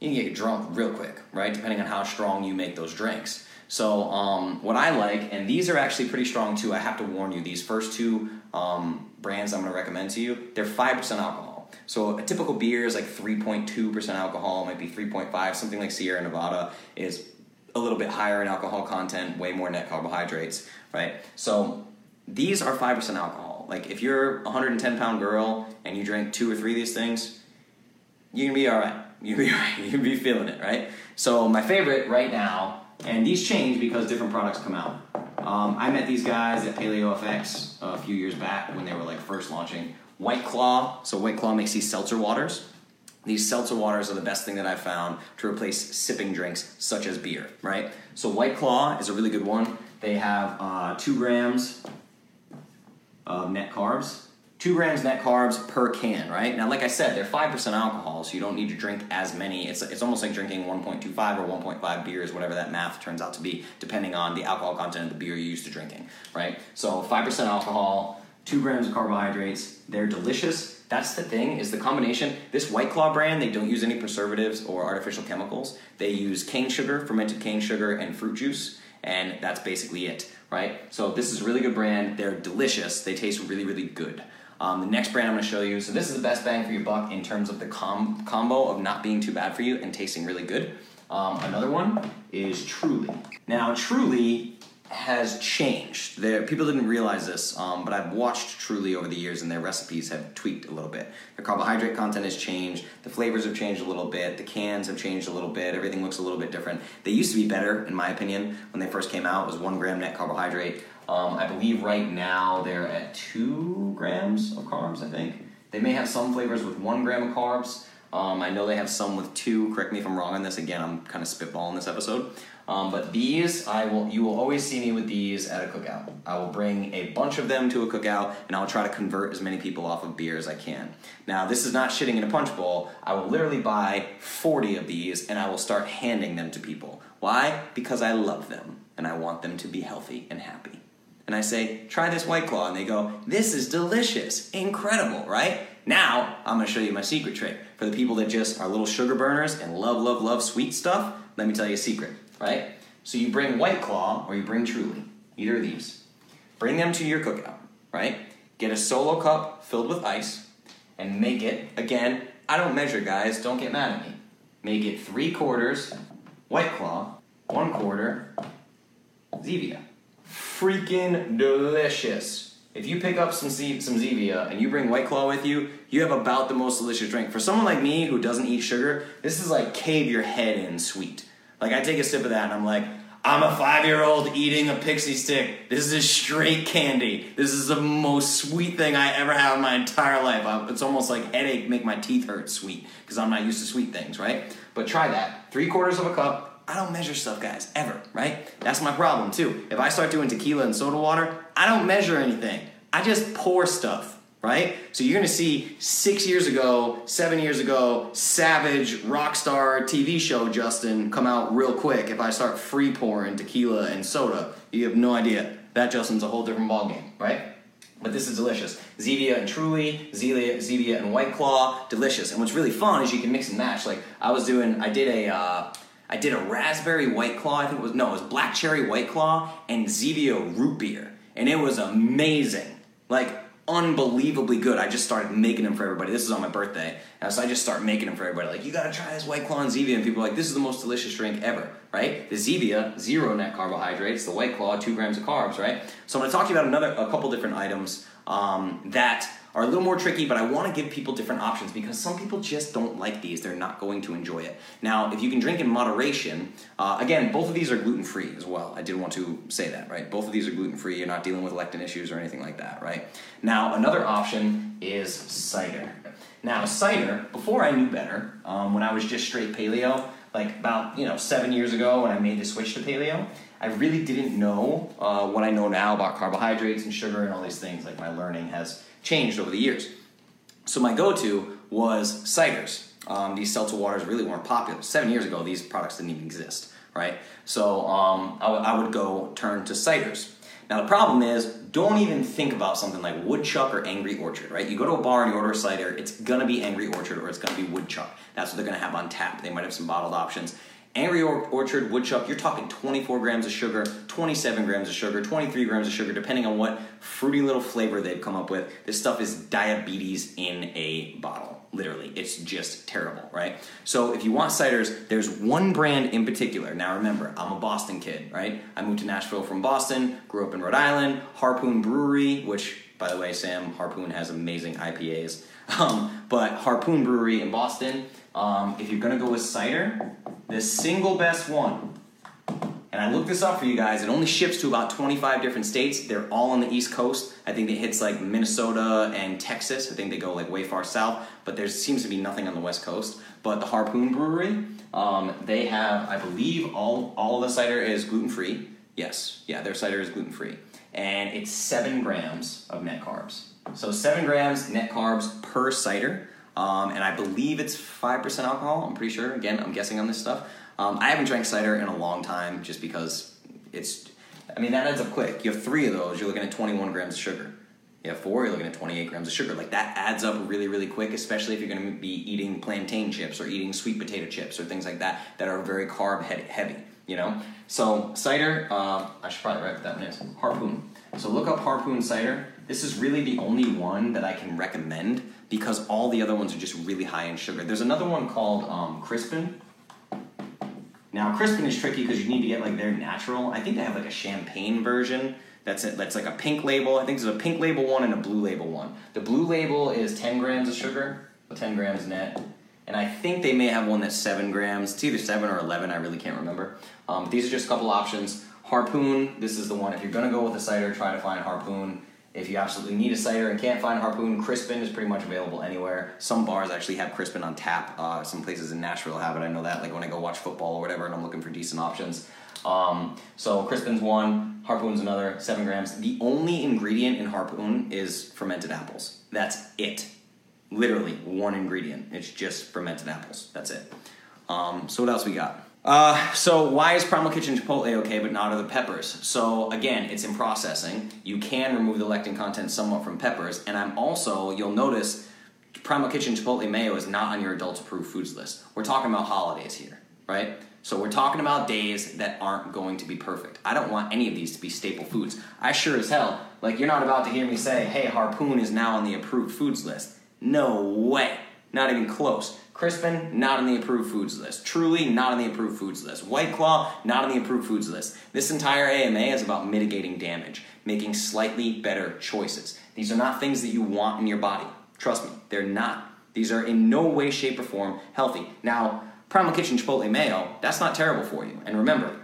you can get drunk real quick, right? Depending on how strong you make those drinks. So, um, what I like, and these are actually pretty strong too, I have to warn you, these first two um, brands I'm going to recommend to you, they're 5% alcohol. So a typical beer is like 3.2% alcohol, might be 3.5. Something like Sierra Nevada is a little bit higher in alcohol content, way more net carbohydrates, right? So these are 5% alcohol. Like if you're a 110 pound girl and you drink two or three of these things, you can be all right. You can be, you can be feeling it, right? So my favorite right now, and these change because different products come out. Um, I met these guys at Paleo FX a few years back when they were like first launching. White Claw, so White Claw makes these seltzer waters. These seltzer waters are the best thing that I've found to replace sipping drinks such as beer, right? So White Claw is a really good one. They have uh, two grams of net carbs. Two grams net carbs per can, right? Now, like I said, they're 5% alcohol, so you don't need to drink as many. It's, it's almost like drinking 1.25 or 1.5 beers, whatever that math turns out to be, depending on the alcohol content of the beer you're used to drinking, right? So 5% alcohol, two grams of carbohydrates. They're delicious. That's the thing is the combination. This White Claw brand, they don't use any preservatives or artificial chemicals. They use cane sugar, fermented cane sugar, and fruit juice, and that's basically it, right? So this is a really good brand. They're delicious. They taste really, really good. Um, the next brand I'm going to show you. So this is the best bang for your buck in terms of the com- combo of not being too bad for you and tasting really good. Um, another one is Truly. Now Truly has changed. There, people didn't realize this, um, but I've watched Truly over the years, and their recipes have tweaked a little bit. Their carbohydrate content has changed. The flavors have changed a little bit. The cans have changed a little bit. Everything looks a little bit different. They used to be better, in my opinion, when they first came out. It was one gram net carbohydrate. Um, I believe right now they're at two grams of carbs. I think they may have some flavors with one gram of carbs. Um, I know they have some with two. Correct me if I'm wrong on this. Again, I'm kind of spitballing this episode. Um, but these, I will. You will always see me with these at a cookout. I will bring a bunch of them to a cookout, and I'll try to convert as many people off of beer as I can. Now, this is not shitting in a punch bowl. I will literally buy 40 of these, and I will start handing them to people. Why? Because I love them, and I want them to be healthy and happy. And I say, try this White Claw, and they go, this is delicious, incredible, right? Now, I'm gonna show you my secret trick. For the people that just are little sugar burners and love, love, love sweet stuff, let me tell you a secret right? So you bring White Claw or you bring Truly, either of these. Bring them to your cookout, right? Get a solo cup filled with ice and make it, again, I don't measure, guys, don't get mad at me. Make it three quarters White Claw, one quarter Zevia. Freaking delicious. If you pick up some Z- some Zevia and you bring White Claw with you, you have about the most delicious drink. For someone like me who doesn't eat sugar, this is like cave your head in sweet. Like I take a sip of that and I'm like, I'm a five year old eating a pixie stick. This is straight candy. This is the most sweet thing I ever had in my entire life. It's almost like headache make my teeth hurt sweet because I'm not used to sweet things, right? But try that. Three quarters of a cup. I don't measure stuff, guys, ever, right? That's my problem too. If I start doing tequila and soda water, I don't measure anything. I just pour stuff right? So you're gonna see six years ago, seven years ago, Savage Rockstar TV show Justin come out real quick. If I start free pouring tequila and soda, you have no idea. That Justin's a whole different ballgame, right? But this is delicious. Zevia and Truly, Zevia, Zevia and White Claw, delicious. And what's really fun is you can mix and match. Like I was doing, I did a. Uh, I did a raspberry white claw. I think it was no, it was black cherry white claw and Zevia root beer and it was amazing. Like unbelievably good. I just started making them for everybody. This is on my birthday, and so I just start making them for everybody. Like, you gotta try this White Claw and Zevia, and people are like, this is the most delicious drink ever, right? The Zevia, zero net carbohydrates. The White Claw, two grams of carbs, right? So I'm gonna talk to you about another, a couple different items um, that are a little more tricky, but I want to give people different options because some people just don't like these. They're not going to enjoy it. Now, if you can drink in moderation, uh, again, both of these are gluten free as well. I did want to say that, right? Both of these are gluten free. You're not dealing with lectin issues or anything like that, right? Now, another option is cider. Now, cider, before I knew better, um, when I was just straight paleo, like about you know seven years ago when I made the switch to paleo, I really didn't know uh, what I know now about carbohydrates and sugar and all these things. Like my learning has changed over the years. So my go-to was ciders. Um, these seltzer waters really weren't popular. Seven years ago, these products didn't even exist, right? So um, I, w- I would go turn to ciders. Now the problem is, don't even think about something like Woodchuck or Angry Orchard, right? You go to a bar and you order a cider, it's gonna be Angry Orchard or it's gonna be Woodchuck. That's what they're gonna have on tap. They might have some bottled options. Angry Orchard, Woodchuck, you're talking 24 grams of sugar, 27 grams of sugar, 23 grams of sugar, depending on what fruity little flavor they've come up with. This stuff is diabetes in a bottle, literally. It's just terrible, right? So if you want ciders, there's one brand in particular. Now remember, I'm a Boston kid, right? I moved to Nashville from Boston, grew up in Rhode Island, Harpoon Brewery, which, by the way, Sam, Harpoon has amazing IPAs. Um, but Harpoon Brewery in Boston, um, if you're gonna go with cider, the single best one, and I looked this up for you guys, it only ships to about 25 different states. They're all on the East Coast. I think it hits like Minnesota and Texas. I think they go like way far south, but there seems to be nothing on the West Coast. But the Harpoon Brewery, um, they have, I believe, all, all of the cider is gluten free. Yes, yeah, their cider is gluten free. And it's seven grams of net carbs. So seven grams net carbs per cider. Um, and I believe it's 5% alcohol. I'm pretty sure. Again, I'm guessing on this stuff. Um, I haven't drank cider in a long time just because it's, I mean, that adds up quick. You have three of those, you're looking at 21 grams of sugar. You have four, you're looking at 28 grams of sugar. Like that adds up really, really quick, especially if you're going to be eating plantain chips or eating sweet potato chips or things like that that are very carb heavy, you know? So, cider, uh, I should probably write what that one is Harpoon. So, look up Harpoon cider. This is really the only one that I can recommend because all the other ones are just really high in sugar. There's another one called um, Crispin. Now, Crispin is tricky because you need to get like their natural. I think they have like a champagne version. That's. That's like a pink label. I think there's a pink label one and a blue label one. The blue label is 10 grams of sugar, 10 grams net. And I think they may have one that's 7 grams. It's either 7 or 11, I really can't remember. Um, these are just a couple options. Harpoon, this is the one. If you're to go with a cider, try to find Harpoon. If you absolutely need a cider and can't find Harpoon, Crispin is pretty much available anywhere. Some bars actually have Crispin on tap. Uh, some places in Nashville have it. I know that. Like when I go watch football or whatever, and I'm looking for decent options. Um, so Crispin's one, Harpoon's another, seven grams. The only ingredient in Harpoon is fermented apples. That's it. Literally one ingredient. It's just fermented apples. That's it. Um, so what else we got? Uh, so why is Primal Kitchen Chipotle okay, but not other peppers? So again, it's in processing. You can remove the lectin content somewhat from peppers, and I'm also you'll notice Primal Kitchen Chipotle mayo is not on your adults approved foods list. We're talking about holidays here, right? So we're talking about days that aren't going to be perfect. I don't want any of these to be staple foods. I sure as hell like you're not about to hear me say, "Hey, Harpoon is now on the approved foods list." No way. Not even close. Crispin, not on the approved foods list. Truly, not on the approved foods list. White Claw, not on the approved foods list. This entire AMA is about mitigating damage, making slightly better choices. These are not things that you want in your body. Trust me, they're not. These are in no way, shape, or form healthy. Now, Primal Kitchen Chipotle Mayo, that's not terrible for you. And remember,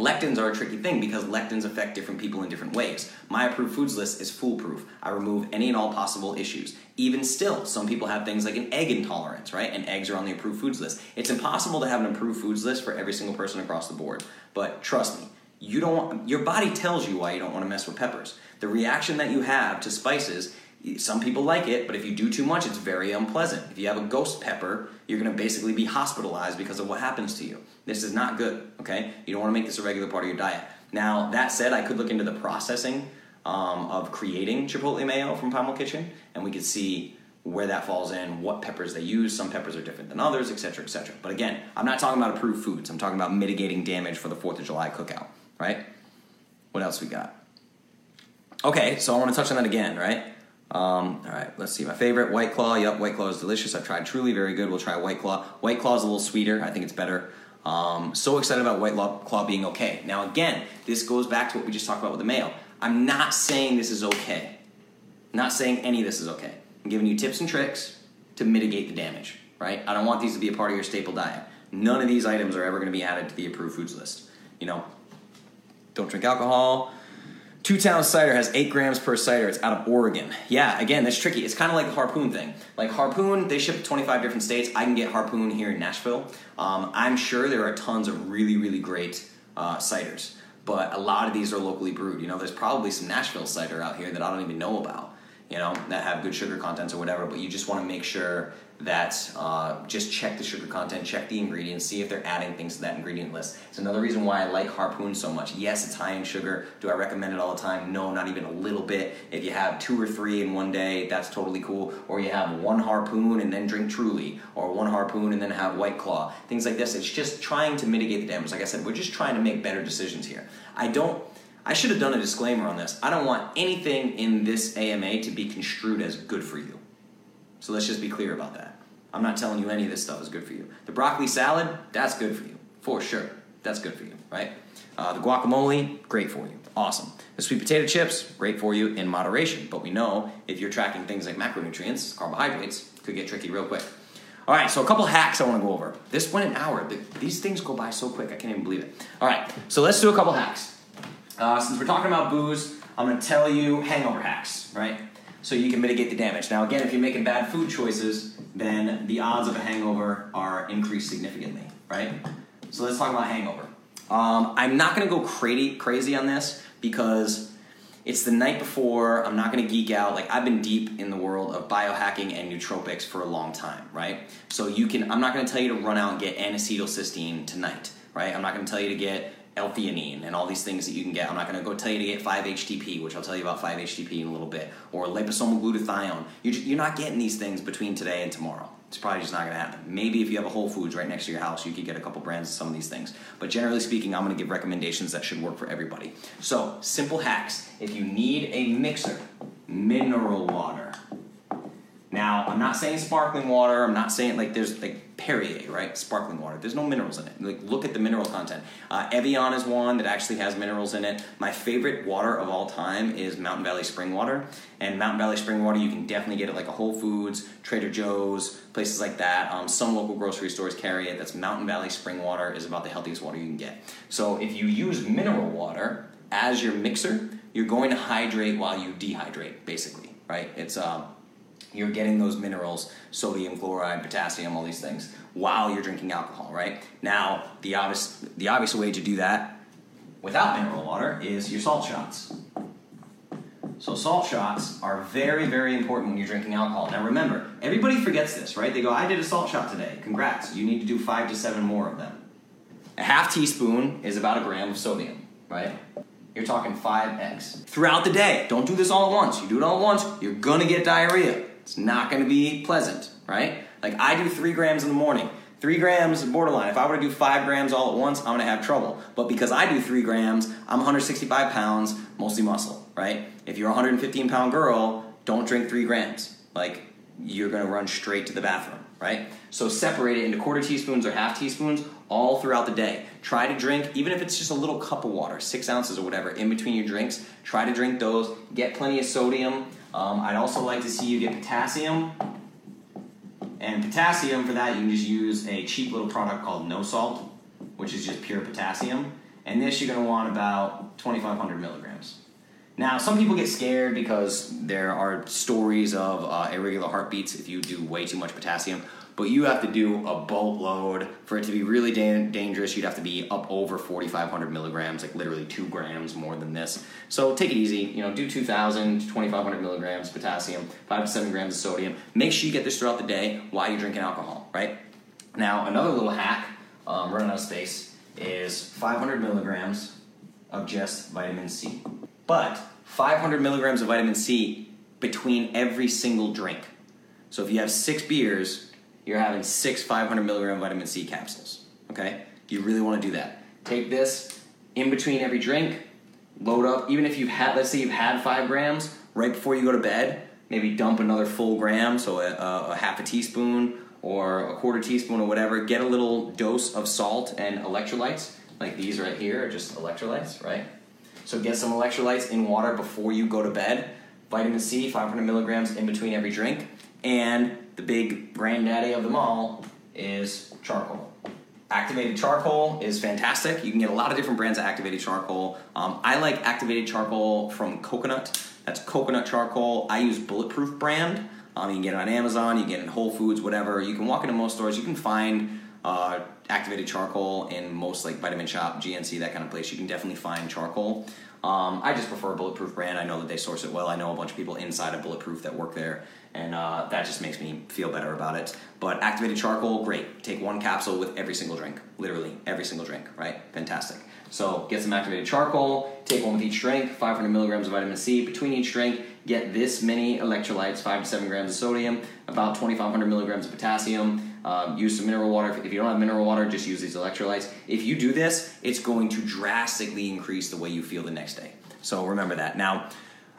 Lectins are a tricky thing because lectins affect different people in different ways. My approved foods list is foolproof. I remove any and all possible issues. Even still, some people have things like an egg intolerance, right? And eggs are on the approved foods list. It's impossible to have an approved foods list for every single person across the board. But trust me, you don't want, your body tells you why you don't want to mess with peppers. The reaction that you have to spices some people like it, but if you do too much, it's very unpleasant. If you have a ghost pepper, you're going to basically be hospitalized because of what happens to you. This is not good, okay? You don't want to make this a regular part of your diet. Now, that said, I could look into the processing um, of creating Chipotle mayo from Primal Kitchen, and we could see where that falls in, what peppers they use. Some peppers are different than others, etc., etc. But again, I'm not talking about approved foods. I'm talking about mitigating damage for the 4th of July cookout, right? What else we got? okay, so I want to touch on that again, right? Um, all right, let's see. My favorite, White Claw. Yep, White Claw is delicious. I've tried Truly, very good. We'll try White Claw. White Claw is a little sweeter. I think it's better. Um, so excited about White Claw being okay. Now, again, this goes back to what we just talked about with the male. I'm not saying this is okay. I'm not saying any of this is okay. I'm giving you tips and tricks to mitigate the damage, right? I don't want these to be a part of your staple diet. None of these items are ever going to be added to the approved foods list. You know, don't drink alcohol. Two Town Cider has eight grams per cider. It's out of Oregon. Yeah, again, that's tricky. It's kind of like the Harpoon thing. Like Harpoon, they ship to 25 different states. I can get Harpoon here in Nashville. Um, I'm sure there are tons of really, really great uh, ciders, but a lot of these are locally brewed. You know, there's probably some Nashville cider out here that I don't even know about. You know, that have good sugar contents or whatever. But you just want to make sure that uh, just check the sugar content, check the ingredients, see if they're adding things to that ingredient list. It's another reason why I like Harpoon so much. Yes, it's high in sugar. Do I recommend it all the time? No, not even a little bit. If you have two or three in one day, that's totally cool. Or you have one Harpoon and then drink Truly, or one Harpoon and then have White Claw. Things like this. It's just trying to mitigate the damage. Like I said, we're just trying to make better decisions here. I don't. I should have done a disclaimer on this. I don't want anything in this AMA to be construed as good for you. So let's just be clear about that. I'm not telling you any of this stuff is good for you. The broccoli salad, that's good for you, for sure. That's good for you, right? Uh, the guacamole, great for you. Awesome. The sweet potato chips, great for you in moderation. But we know if you're tracking things like macronutrients, carbohydrates, could get tricky real quick. All right, so a couple hacks I want to go over. This went an hour. These things go by so quick, I can't even believe it. All right, so let's do a couple hacks. Uh, since we're talking about booze, I'm going to tell you hangover hacks, right? So you can mitigate the damage. Now, again, if you're making bad food choices, then the odds of a hangover are increased significantly, right? So let's talk about hangover. Um, I'm not going to go crazy crazy on this because it's the night before. I'm not going to geek out. Like I've been deep in the world of biohacking and nootropics for a long time, right? So you can. I'm not going to tell you to run out and get N-acetylcysteine tonight, right? I'm not going to tell you to get L-theanine and all these things that you can get. I'm not going to go tell you to get 5-HTP, which I'll tell you about 5-HTP in a little bit, or liposomal glutathione. You're, just, you're not getting these things between today and tomorrow. It's probably just not going to happen. Maybe if you have a Whole Foods right next to your house, you could get a couple brands of some of these things. But generally speaking, I'm going to give recommendations that should work for everybody. So, simple hacks. If you need a mixer, mineral water. Now, I'm not saying sparkling water. I'm not saying like there's like Perrier, right? Sparkling water. There's no minerals in it. Like, look at the mineral content. Uh, Evian is one that actually has minerals in it. My favorite water of all time is Mountain Valley Spring Water. And Mountain Valley Spring Water, you can definitely get it like a Whole Foods, Trader Joe's, places like that. Um, some local grocery stores carry it. That's Mountain Valley Spring Water is about the healthiest water you can get. So if you use mineral water as your mixer, you're going to hydrate while you dehydrate, basically, right? It's um, you're getting those minerals, sodium, chloride, potassium, all these things, while you're drinking alcohol, right? Now, the obvious, the obvious way to do that without mineral water is your salt shots. So, salt shots are very, very important when you're drinking alcohol. Now, remember, everybody forgets this, right? They go, I did a salt shot today. Congrats. You need to do five to seven more of them. A half teaspoon is about a gram of sodium, right? You're talking five eggs. Throughout the day, don't do this all at once. You do it all at once, you're gonna get diarrhea. It's not going to be pleasant, right? Like I do three grams in the morning. Three grams borderline. If I were to do five grams all at once, I'm gonna have trouble. But because I do three grams, I'm 165 pounds, mostly muscle, right? If you're a 115 pound girl, don't drink three grams. Like you're gonna run straight to the bathroom, right? So separate it into quarter teaspoons or half teaspoons all throughout the day. Try to drink, even if it's just a little cup of water, six ounces or whatever, in between your drinks. Try to drink those. Get plenty of sodium. Um, I'd also like to see you get potassium. And potassium, for that, you can just use a cheap little product called No Salt, which is just pure potassium. And this you're going to want about 2,500 milligrams. Now, some people get scared because there are stories of uh, irregular heartbeats if you do way too much potassium but you have to do a boatload for it to be really da- dangerous. You'd have to be up over 4,500 milligrams, like literally two grams more than this. So take it easy. You know, do 2,000 to 2,500 milligrams potassium, five to seven grams of sodium. Make sure you get this throughout the day while you're drinking alcohol. Right now, another little hack, um, running out of space, is 500 milligrams of just vitamin C. But 500 milligrams of vitamin C between every single drink. So if you have six beers, you're having six 500 milligram vitamin C capsules. Okay? You really want to do that. Take this in between every drink, load up. Even if you've had, let's say you've had five grams, right before you go to bed, maybe dump another full gram, so a, a, half a teaspoon or a quarter teaspoon or whatever. Get a little dose of salt and electrolytes, like these right here are just electrolytes, right? So get some electrolytes in water before you go to bed. Vitamin C, 500 milligrams in between every drink. And the big granddaddy of them all is charcoal. Activated charcoal is fantastic. You can get a lot of different brands of activated charcoal. Um, I like activated charcoal from coconut. That's coconut charcoal. I use Bulletproof brand. Um, you can get it on Amazon, you can get it in Whole Foods, whatever. You can walk into most stores. You can find uh, activated charcoal in most like Vitamin Shoppe, GNC, that kind of place. You can definitely find charcoal. Um, I just prefer Bulletproof brand. I know that they source it well. I know a bunch of people inside of Bulletproof that work there, and uh, that just makes me feel better about it. But activated charcoal, great. Take one capsule with every single drink, literally every single drink, right? Fantastic. So get some activated charcoal, take one with each drink, 500 milligrams of vitamin C between each drink. Get this many electrolytes, five to seven grams of sodium, about 2,500 milligrams of potassium. Um, use some mineral water. If you don't have mineral water, just use these electrolytes. If you do this, it's going to drastically increase the way you feel the next day. So remember that. Now,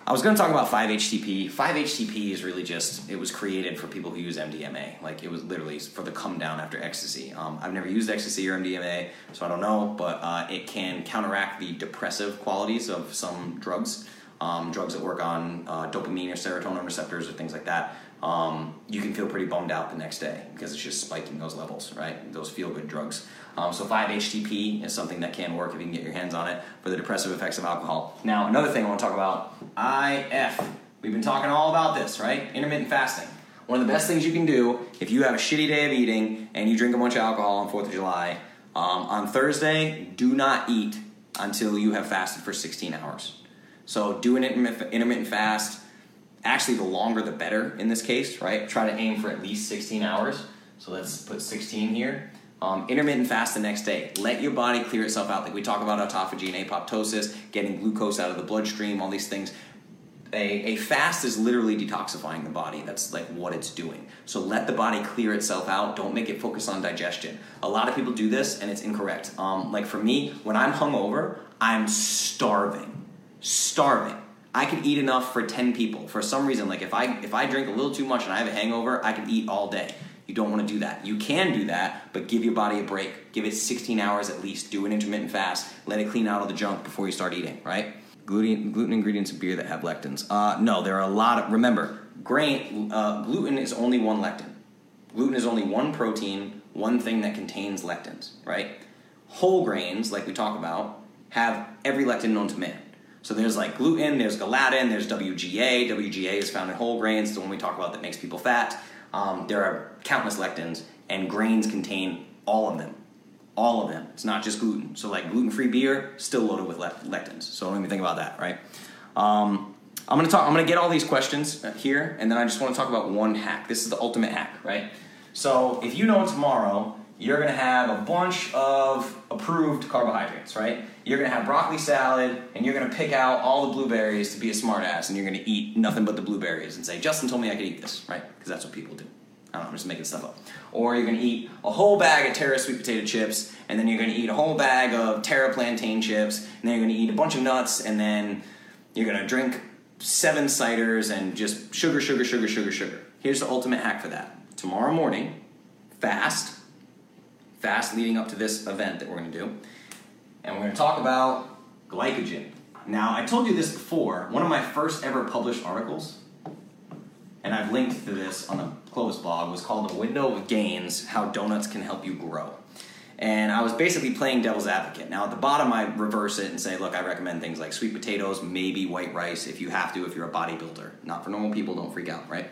I was going to talk about 5-HTP. 5-HTP is really just, it was created for people who use MDMA. Like, it was literally for the come down after ecstasy. Um, I've never used ecstasy or MDMA, so I don't know, but uh, it can counteract the depressive qualities of some drugs. Um, drugs that work on uh, dopamine or serotonin receptors or things like that um, you can feel pretty bummed out the next day because it's just spiking those levels, right? Those feel good drugs. Um, so 5-HTP is something that can work if you can get your hands on it for the depressive effects of alcohol. Now, another thing I want to talk about IF. We've been talking all about this, right? Intermittent fasting. One of the best things you can do if you have a shitty day of eating and you drink a bunch of alcohol on 4th of July, um, on Thursday, do not eat until you have fasted for 16 hours. So do an intermittent fast actually the longer the better in this case, right? Try to aim for at least 16 hours. So let's put 16 here. Um, intermittent fast the next day. Let your body clear itself out. Like we talk about autophagy and apoptosis, getting glucose out of the bloodstream, all these things. A, a fast is literally detoxifying the body. That's like what it's doing. So let the body clear itself out. Don't make it focus on digestion. A lot of people do this and it's incorrect. Um, like for me, when I'm hungover, I'm starving. Starving. I could eat enough for 10 people. For some reason, like if I if I drink a little too much and I have a hangover, I could eat all day. You don't want to do that. You can do that, but give your body a break. Give it 16 hours at least. Do an intermittent fast. Let it clean out all the junk before you start eating, right? Gluten, gluten ingredients in beer that have lectins. Uh, no, there are a lot of. Remember, grain uh, gluten is only one lectin. Gluten is only one protein, one thing that contains lectins, right? Whole grains, like we talk about, have every lectin known to man. So there's like gluten, there's ghalatin, there's WGA. WGA is found in whole grains, the one we talk about that makes people fat. Um, there are countless lectins, and grains contain all of them. All of them. It's not just gluten. So like gluten-free beer, still loaded with lectins. So don't even think about that, right? Um, I'm gonna talk. I'm gonna get all these questions here, and then I just want to talk about one hack. This is the ultimate hack, right? So if you know tomorrow you're to have a bunch of approved carbohydrates, right? You're going to have broccoli salad, and you're going to pick out all the blueberries to be a smartass, and you're going to eat nothing but the blueberries and say, Justin told me I could eat this, right? Because that's what people do. I don't know, I'm just making stuff up. Or you're going to eat a whole bag of Terra sweet potato chips, and then you're going to eat a whole bag of Terra plantain chips, and then you're going to eat a bunch of nuts, and then you're going to drink seven ciders and just sugar, sugar, sugar, sugar, sugar. Here's the ultimate hack for that. Tomorrow morning, fast, fast leading up to this event that we're going to do. And we're going to talk about glycogen. Now, I told you this before. One of my first ever published articles, and I've linked to this on the Clovis blog, was called The Window of Gains How Donuts Can Help You Grow. And I was basically playing devil's advocate. Now, at the bottom, I reverse it and say, look, I recommend things like sweet potatoes, maybe white rice if you have to, if you're a bodybuilder. Not for normal people, don't freak out, right?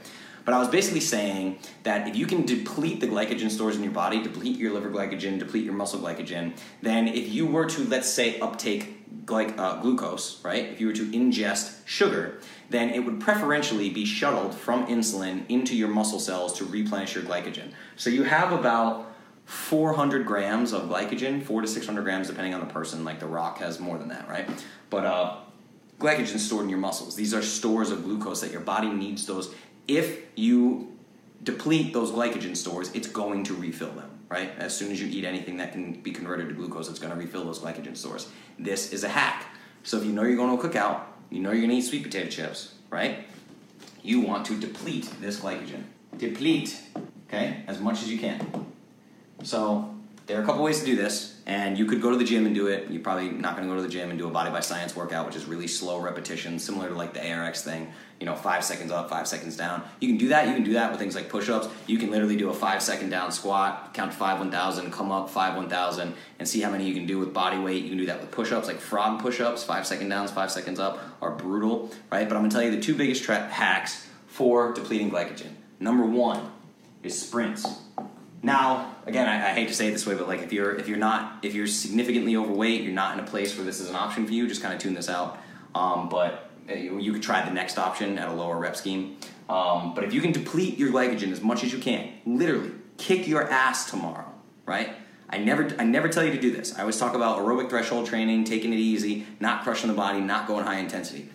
But I was basically saying that if you can deplete the glycogen stores in your body, deplete your liver glycogen, deplete your muscle glycogen, then if you were to, let's say, uptake glyc- uh, glucose, right? If you were to ingest sugar, then it would preferentially be shuttled from insulin into your muscle cells to replenish your glycogen. So you have about 400 grams of glycogen, 4 to 600 grams depending on the person. Like The Rock has more than that, right? But uh, glycogen stored in your muscles. These are stores of glucose that your body needs those if you deplete those glycogen stores, it's going to refill them, right? As soon as you eat anything that can be converted to glucose, it's going to refill those glycogen stores. This is a hack. So if you know you're going to a cookout, you know you're going to eat sweet potato chips, right? You want to deplete this glycogen. Deplete, okay, as much as you can. So there are a couple ways to do this, and you could go to the gym and do it. You're probably not going to go to the gym and do a body by science workout, which is really slow repetition, similar to like the ARX thing. You know, five seconds up, five seconds down. You can do that. You can do that with things like push-ups. You can literally do a five second down squat, count to five one thousand, come up five one thousand, and see how many you can do with body weight. You can do that with push-ups, like frog push-ups, five second downs, five seconds up, are brutal, right? But I'm gonna tell you the two biggest tra- hacks for depleting glycogen. Number one is sprints. Now, again, I, I, hate to say it this way, but like if you're if you're not if you're significantly overweight, you're not in a place where this is an option for you. Just kind of tune this out. Um, but uh, you, you, could try the next option at a lower rep scheme. Um, but if you can deplete your glycogen as much as you can, literally kick your ass tomorrow, right? I never I never tell you to do this. I always talk about aerobic threshold training, taking it easy, not crushing the body, not going high intensity.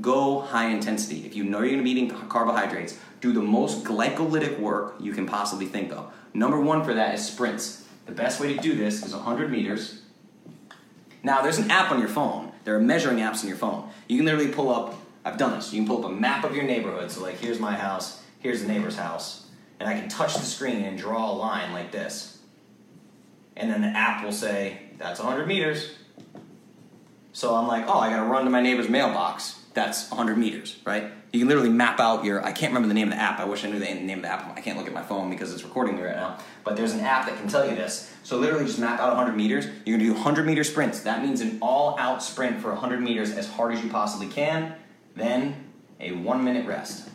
Go high intensity. If you know you're going to be eating carbohydrates, do the most glycolytic work you can possibly think of. Number one for that is sprints. The best way to do this is 100 meters. Now, there's an app on your phone. There are measuring apps on your phone. You can literally pull up, I've done this, you can pull up a map of your neighborhood. So, like, here's my house, here's the neighbor's house. And I can touch the screen and draw a line like this. And then the app will say, that's 100 meters. So I'm like, oh, I gotta run to my neighbor's mailbox. That's 100 meters, right? You can literally map out your i can't remember the name of the app. I wish i knew the name of the app. I can't look at my phone because it's recording me right now. But there's an app that can tell you this. So literally just map out 100 meters. You're going to do 100 meter sprints. That means an all out sprint for 100 meters as hard as you possibly can. Then a one minute rest.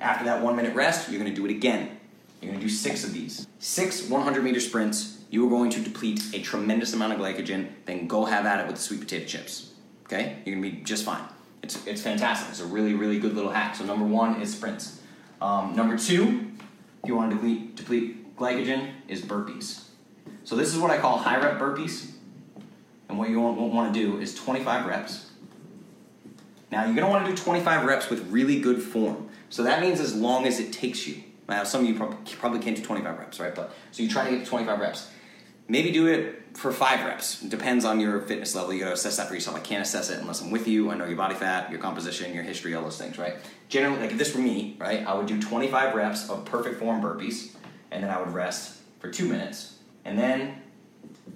After that one minute rest you're going to do it again. You're going to do six of these. Six 100 meter sprints. You are going to deplete a tremendous amount of glycogen. Then go have at it with the sweet potato chips. Okay? You're going to be just fine it's, it's fantastic. It's a really, really good little hack. So number one is sprints. Um, number two, if you want to deplete, deplete glycogen, is burpees. So this is what I call high rep burpees. And what you want, want to do is 25 reps. Now you're going to want to do 25 reps with really good form. So that means as long as it takes you. Now some of you probably can't do 25 reps, right? But so you try to get to 25 reps. Maybe do it for five reps. It depends on your fitness level. You gotta assess that for yourself. I can't assess it unless I'm with you. I know your body fat, your composition, your history, all those things, right? Generally, like if this were me, right, I would do 25 reps of perfect form burpees, and then I would rest for two minutes, and then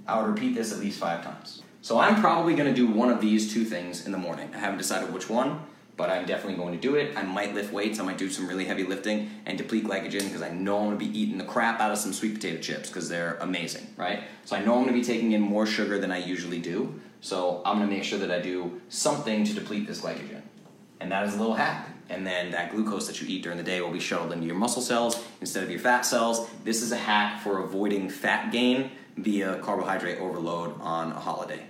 I would repeat this at least five times. So I'm probably gonna do one of these two things in the morning. I haven't decided which one, but I'm definitely going to do it. I might lift weights, I might do some really heavy lifting and deplete glycogen because I know I'm going to be eating the crap out of some sweet potato chips because they're amazing, right? So I know I'm going to be taking in more sugar than I usually do. So I'm going to make sure that I do something to deplete this glycogen. And that is a little hack. And then that glucose that you eat during the day will be shuttled into your muscle cells instead of your fat cells. This is a hack for avoiding fat gain via carbohydrate overload on a holiday.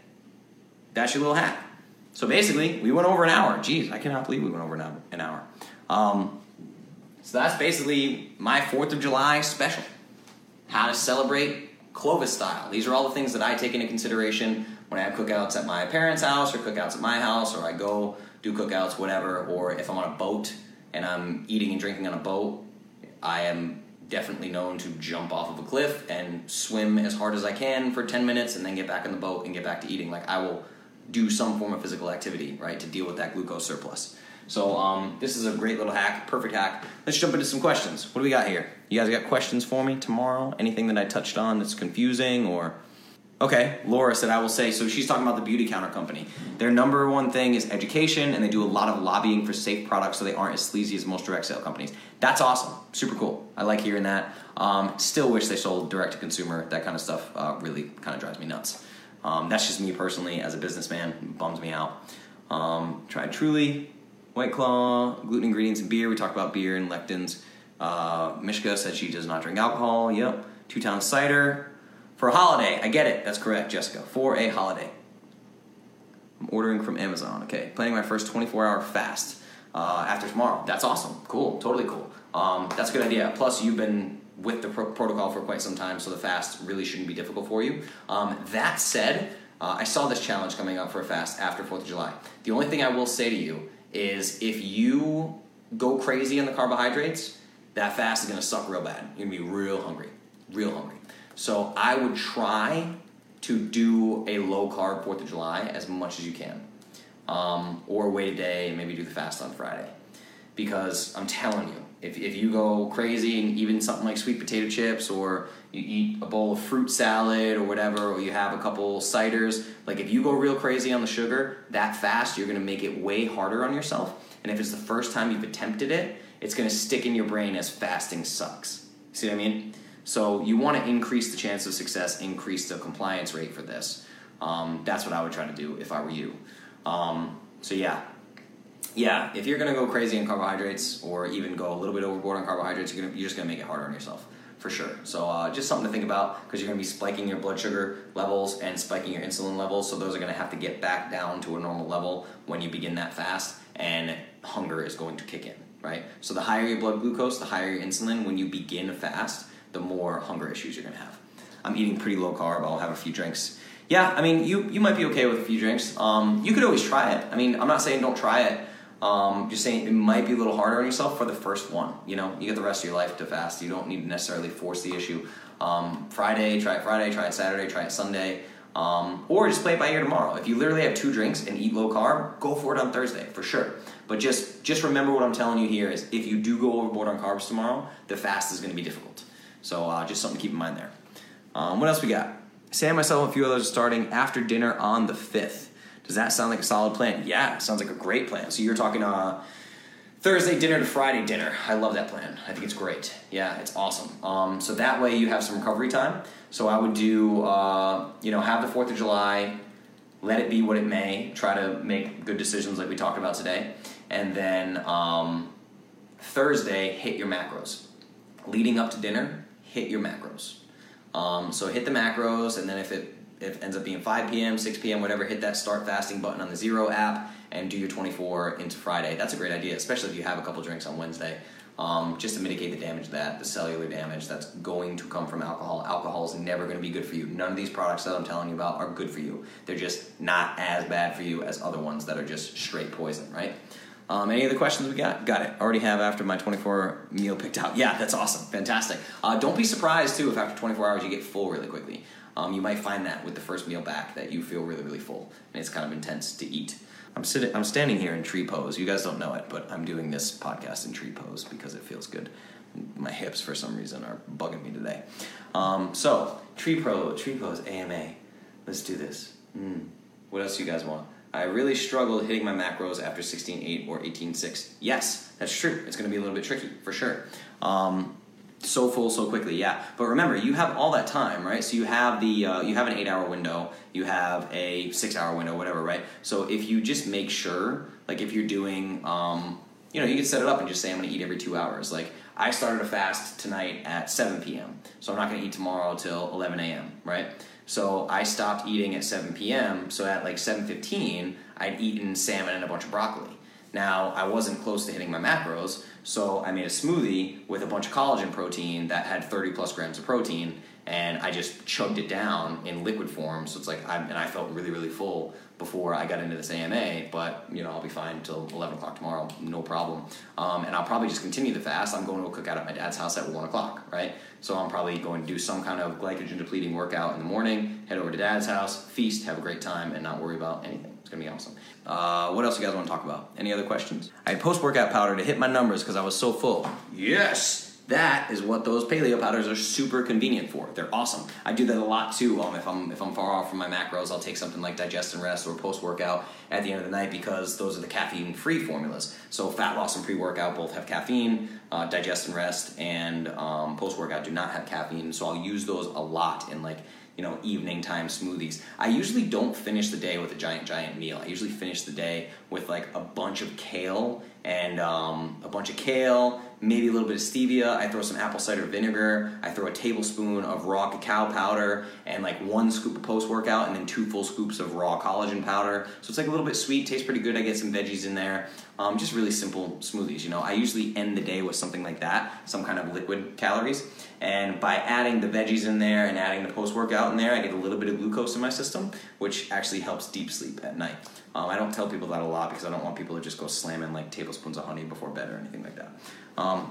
That's your little hack. So basically, we went over an hour. Jeez, I cannot believe we went over an hour. Um, so that's basically my 4th of July special. How to celebrate Clovis style. These are all the things that I take into consideration when I have cookouts at my parents' house or cookouts at my house or I go do cookouts, whatever, or if I'm on a boat and I'm eating and drinking on a boat, I am definitely known to jump off of a cliff and swim as hard as I can for 10 minutes and then get back in the boat and get back to eating. Like I will do some form of physical activity, right, to deal with that glucose surplus. So um, this is a great little hack, perfect hack. Let's jump into some questions. What do we got here? You guys got questions for me tomorrow? Anything that I touched on that's confusing or? Okay, Laura said I will say. So she's talking about the Beautycounter company. Their number one thing is education, and they do a lot of lobbying for safe products, so they aren't as sleazy as most direct sale companies. That's awesome, super cool. I like hearing that. Um, still wish they sold direct to consumer. That kind of stuff uh, really kind of drives me nuts. Um, that's just me personally as a businessman. bums me out. Um, tried Truly, White Claw, gluten ingredients in beer. We talked about beer and lectins. Uh, Mishka said she does not drink alcohol. Yep. Two Town Cider. For a holiday. I get it. That's correct, Jessica. For a holiday. I'm ordering from Amazon. Okay. Planning my first 24 hour fast uh, after tomorrow. That's awesome. Cool. Totally cool. Um, that's a good idea. Plus, you've been with the pro- protocol for quite some time, so the fast really shouldn't be difficult for you. Um, that said, uh, I saw this challenge coming up for a fast after 4th of July. The only thing I will say to you is if you go crazy on the carbohydrates, that fast is to suck real bad. You're to be real hungry, real hungry. So I would try to do a low carb 4th of July as much as you can. um, or wait a day and maybe do the fast on Friday. Because I'm telling you, if, if you go crazy and even something like sweet potato chips or you eat a bowl of fruit salad or whatever, or you have a couple ciders, like if you go real crazy on the sugar that fast, you're gonna make it way harder on yourself. And if it's the first time you've attempted it, it's gonna stick in your brain as fasting sucks. See what I mean? So you wanna increase the chance of success, increase the compliance rate for this. Um, that's what I would try to do if I were you. Um, so yeah, yeah. If you're gonna go crazy on carbohydrates, or even go a little bit overboard on carbohydrates, you're, gonna, you're just gonna make it harder on yourself for sure. So uh, just something to think about because you're gonna be spiking your blood sugar levels and spiking your insulin levels. So those are gonna have to get back down to a normal level when you begin that fast, and hunger is going to kick in. Right. So the higher your blood glucose, the higher your insulin. When you begin a fast, the more hunger issues you're gonna have. I'm eating pretty low carb. I'll have a few drinks yeah, I mean, you you might be okay with a few drinks. Um, you could always try it. I mean, I'm not saying don't try it. Um, just saying it might be a little harder on yourself for the first one. You know, you get the rest of your life to fast. You don't need to necessarily force the issue. Um, Friday, try it Friday. Try it Saturday. Try it Sunday. Um, or just play it by ear tomorrow. If you literally have two drinks and eat low carb, go for it on Thursday for sure. But just just remember what I'm telling you here is if you do go overboard on carbs tomorrow, the fast is going to be difficult. So uh, just something to keep in mind there. Um, what else we got? Sam, myself, and a few others starting after dinner on the 5th. Does that sound like a solid plan? Yeah, sounds like a great plan. So you're talking uh, Thursday dinner to Friday dinner. I love that plan. I think it's great. Yeah, it's awesome. Um, so that way you have some recovery time. So I would do, uh, you know, have the 4th of July, let it be what it may, try to make good decisions like we talked about today. And then um, Thursday, hit your macros. Leading up to dinner, hit your macros. Um, so hit the macros, and then if it it ends up being 5 p.m., 6 p.m., whatever, hit that start fasting button on the Zero app and do your 24 into Friday. That's a great idea, especially if you have a couple drinks on Wednesday. Um, just to mitigate the damage that the cellular damage that's going to come from alcohol. Alcohol is never going to be good for you. None of these products that I'm telling you about are good for you. They're just not as bad for you as other ones that are just straight poison, right? Um, any other questions we got? Got it. Already have after my 24 meal picked out. Yeah, that's awesome. Fantastic. Uh, don't be surprised too if after 24 hours you get full really quickly. Um, you might find that with the first meal back that you feel really really full and it's kind of intense to eat. I'm sitting. I'm standing here in tree pose. You guys don't know it, but I'm doing this podcast in tree pose because it feels good. My hips, for some reason, are bugging me today. Um, so tree pro, tree pose, AMA. Let's do this. Mm. What else do you guys want? I really struggled hitting my macros after 16.8 or 18.6. Yes, that's true. It's going to be a little bit tricky for sure. Um, so full so quickly, yeah. But remember, you have all that time, right? So you have the uh, you have an eight hour window, you have a six hour window, whatever, right? So if you just make sure, like if you're doing, um, you know, you can set it up and just say I'm going to eat every two hours. Like I started a fast tonight at 7 p.m., so I'm not going to eat tomorrow till 11 a.m., right? So I stopped eating at 7 p.m. So at like 7:15, I'd eaten salmon and a bunch of broccoli. Now I wasn't close to hitting my macros, so I made a smoothie with a bunch of collagen protein that had 30 plus grams of protein, and I just chugged it down in liquid form. So it's like, I'm, and I felt really really full before I got into this AMA. But you know, I'll be fine until 11 o'clock tomorrow, no problem. Um, and I'll probably just continue the fast. I'm going to a cookout at my dad's house at one o'clock, right? So I'm probably going to do some kind of glycogen depleting workout in the morning, head over to dad's house, feast, have a great time, and not worry about anything. It's gonna be awesome. Uh, what else you guys want to talk about? Any other questions? I had post workout powder to hit my numbers because I was so full. Yes! That is what those paleo powders are super convenient for. They're awesome. I do that a lot too. Um, if I'm if I'm far off from my macros, I'll take something like Digest and Rest or post workout at the end of the night because those are the caffeine free formulas. So fat loss and pre workout both have caffeine. Uh, Digest and Rest and um, post workout do not have caffeine. So I'll use those a lot in like you know evening time smoothies. I usually don't finish the day with a giant giant meal. I usually finish the day with like a bunch of kale and um, a bunch of kale, maybe a little bit of stevia. I throw some apple cider vinegar. I throw a tablespoon of raw cacao powder and like one scoop of post workout, and then two full scoops of raw collagen powder. So it's like a little bit sweet, tastes pretty good. I get some veggies in there. Um, just really simple smoothies. You know, I usually end the day with something like that, some kind of liquid calories. And by adding the veggies in there and adding the post workout in there, I get a little bit of glucose in my system, which actually helps deep sleep at night. Um, I don't tell people that a lot because I don't want people to just go slamming like tablespoons of honey before bed or anything like that. Um,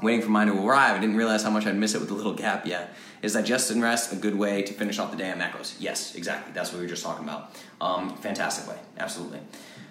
waiting for mine to arrive. I didn't realize how much I'd miss it with the little gap yet. Is digest and rest a good way to finish off the day on macros? Yes, exactly. That's what we were just talking about. Um, fantastic way, absolutely.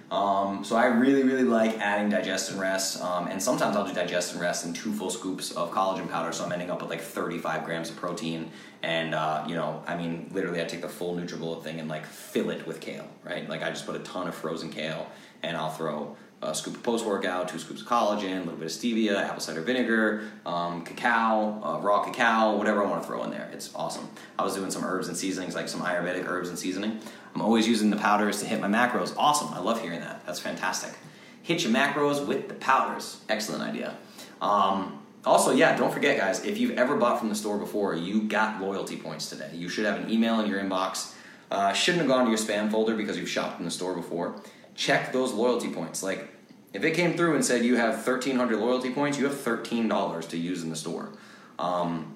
Um, so I really, really like adding digest and rest, um, and sometimes I'll do digest and rest in two full scoops of collagen powder. So I'm ending up with like 35 grams of protein, and uh, you know, I mean, literally, I take the full NutriBullet thing and like fill it with kale, right? Like I just put a ton of frozen kale, and I'll throw a scoop of post workout, two scoops of collagen, a little bit of stevia, apple cider vinegar, um, cacao, uh, raw cacao, whatever I want to throw in there. It's awesome. I was doing some herbs and seasonings, like some Ayurvedic herbs and seasoning. I'm always using the powders to hit my macros. Awesome. I love hearing that. That's fantastic. Hit your macros with the powders. Excellent idea. Um, also, yeah, don't forget, guys, if you've ever bought from the store before, you got loyalty points today. You should have an email in your inbox. Uh, shouldn't have gone to your spam folder because you've shopped in the store before check those loyalty points. Like, if it came through and said you have 1,300 loyalty points, you have $13 to use in the store. Um,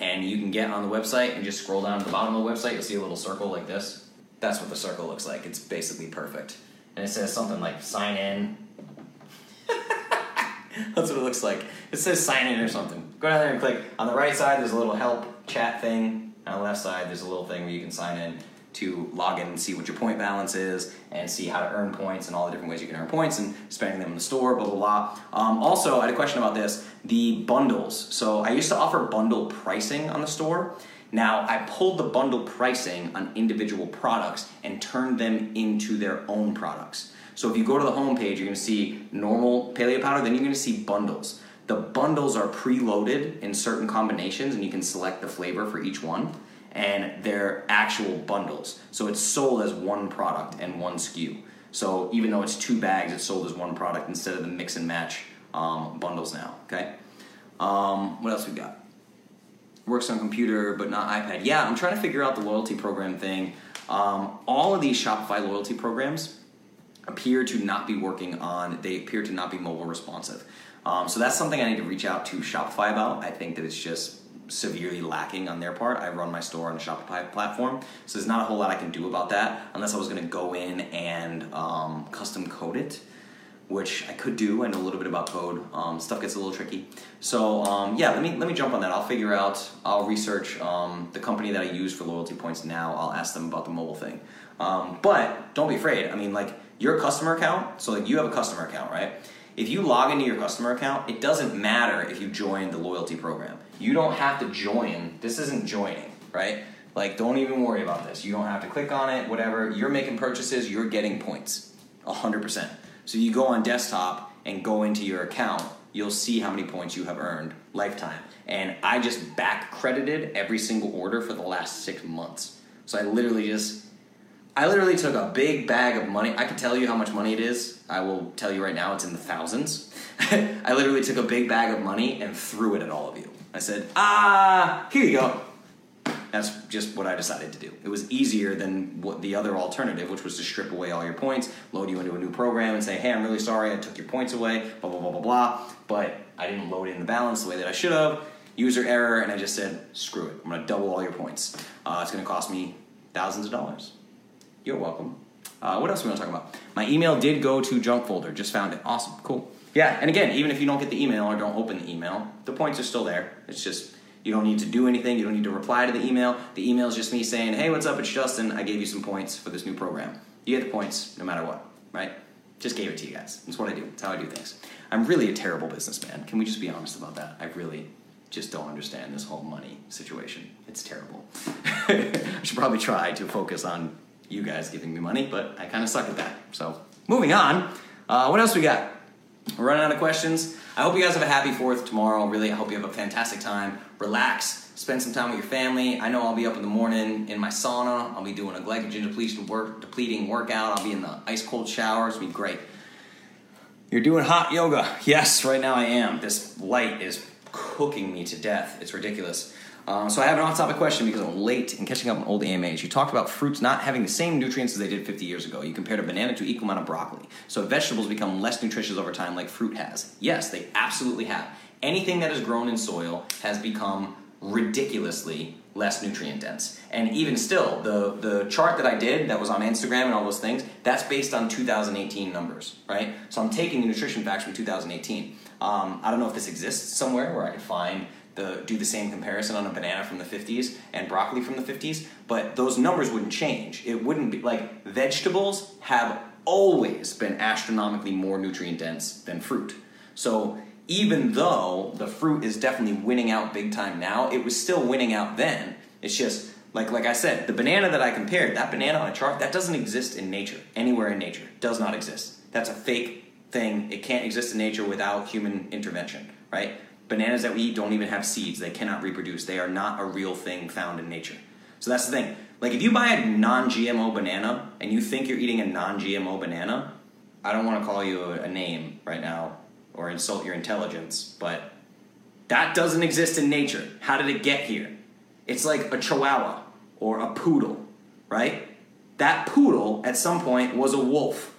and you can get on the website and just scroll down to the bottom of the website. You'll see a little circle like this. That's what the circle looks like. It's basically perfect. And it says something like sign in. That's what it looks like. It says sign in or something. Go down there and click. On the right side, there's a little help chat thing. On the left side, there's a little thing where you can sign in to log in and see what your point balance is and see how to earn points and all the different ways you can earn points and spending them in the store, blah, blah, blah. Um, also, I had a question about this the bundles. So I used to offer bundle pricing on the store. Now, I pulled the bundle pricing on individual products and turned them into their own products. So if you go to the homepage, you're gonna see normal paleo powder, then you're gonna see bundles. The bundles are preloaded in certain combinations, and you can select the flavor for each one and they're actual bundles. So it's sold as one product and one SKU. So even though it's two bags, it's sold as one product instead of the mix and match um, bundles now. Okay. Um, what else we got? Works on computer but not iPad. Yeah, I'm trying to figure out the loyalty program thing. Um, all of these Shopify loyalty programs appear to not be working on. They appear to not be mobile responsive. Um, so that's something I need to reach out to Shopify about. I think that it's just severely lacking on their part. I run my store on a Shopify platform, so there's not a whole lot I can do about that unless I was going to go in and um, custom code it, which I could do. I know a little bit about code. Um, stuff gets a little tricky. So um, yeah, let me let me jump on that. I'll figure out. I'll research um, the company that I use for loyalty points now. I'll ask them about the mobile thing. Um, but don't be afraid. I mean, like your customer account. So like you have a customer account, right? If you log into your customer account, it doesn't matter if you join the loyalty program you don't have to join. This isn't joining, right? Like, don't even worry about this. You don't have to click on it, whatever. You're making purchases, you're getting points 100%. So you go on desktop and go into your account, you'll see how many points you have earned lifetime. And I just back credited every single order for the last six months. So I literally just, I literally took a big bag of money. I can tell you how much money it is. I will tell you right now, it's in the thousands. I literally took a big bag of money and threw it at all of you. I said, ah, here you go. That's just what I decided to do. It was easier than what the other alternative, which was to strip away all your points, load you into a new program, and say, hey, I'm really sorry, I took your points away, blah, blah, blah, blah, blah. But I didn't load in the balance the way that I should have. User error, and I just said, screw it. I'm going to double all your points. Uh, it's going to cost me thousands of dollars. You're welcome. Uh, what else are we going to talk about? My email did go to junk folder. Just found it. Awesome. Cool. Yeah, and again, even if you don't get the email or don't open the email, the points are still there. It's just you don't need to do anything. You don't need to reply to the email. The email is just me saying, "Hey, what's up? It's Justin. I gave you some points for this new program. You get the points no matter what, right? Just gave it to you guys. That's what I do. That's how I do things. I'm really a terrible businessman. Can we just be honest about that? I really just don't understand this whole money situation. It's terrible. I should probably try to focus on you guys giving me money, but I kind of suck at that. So, moving on. Uh, what else we got? We're running out of questions. I hope you guys have a happy 4th tomorrow. Really, I hope you have a fantastic time. Relax, spend some time with your family. I know I'll be up in the morning in my sauna. I'll be doing a glycogen depletion depleting workout. I'll be in the ice cold shower. It's be great. You're doing hot yoga. Yes, right now I am. This light is cooking me to death. It's ridiculous. Um, so I have an off-topic question because I'm late in catching up on old AMAs. You talked about fruits not having the same nutrients as they did 50 years ago. You compared a banana to equal amount of broccoli. So vegetables become less nutritious over time, like fruit has. Yes, they absolutely have. Anything that is grown in soil has become ridiculously less nutrient dense. And even still, the the chart that I did that was on Instagram and all those things, that's based on 2018 numbers, right? So I'm taking the nutrition facts from 2018. Um, I don't know if this exists somewhere where I could find the do the same comparison on a banana from the 50s and broccoli from the 50s, but those numbers wouldn't change. It wouldn't be like vegetables have always been astronomically more nutrient dense than fruit. So even though the fruit is definitely winning out big time now, it was still winning out then. It's just like like I said, the banana that I compared, that banana on a chart, that doesn't exist in nature. Anywhere in nature. Does not exist. That's a fake thing. It can't exist in nature without human intervention, right? Bananas that we eat don't even have seeds. They cannot reproduce. They are not a real thing found in nature. So that's the thing. Like if you buy a non-GMO banana and you think you're eating a non-GMO banana, I don't want to call you a, name right now or insult your intelligence, but that doesn't exist in nature. How did it get here? It's like a chihuahua or a poodle, right? That poodle at some point was a wolf.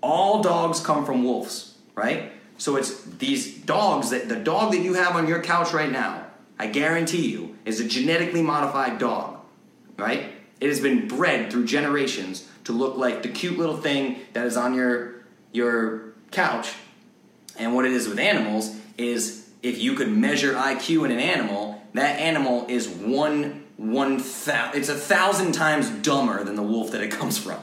All dogs come from wolves, right? So it's these dogs that the dog that you have on your couch right now, I guarantee you, is a genetically modified dog, right? It has been bred through generations to look like the cute little thing that is on your your couch. And what it is with animals is if you could measure IQ in an animal, that animal is one one thousand. It's a thousand times dumber than the wolf that it comes from.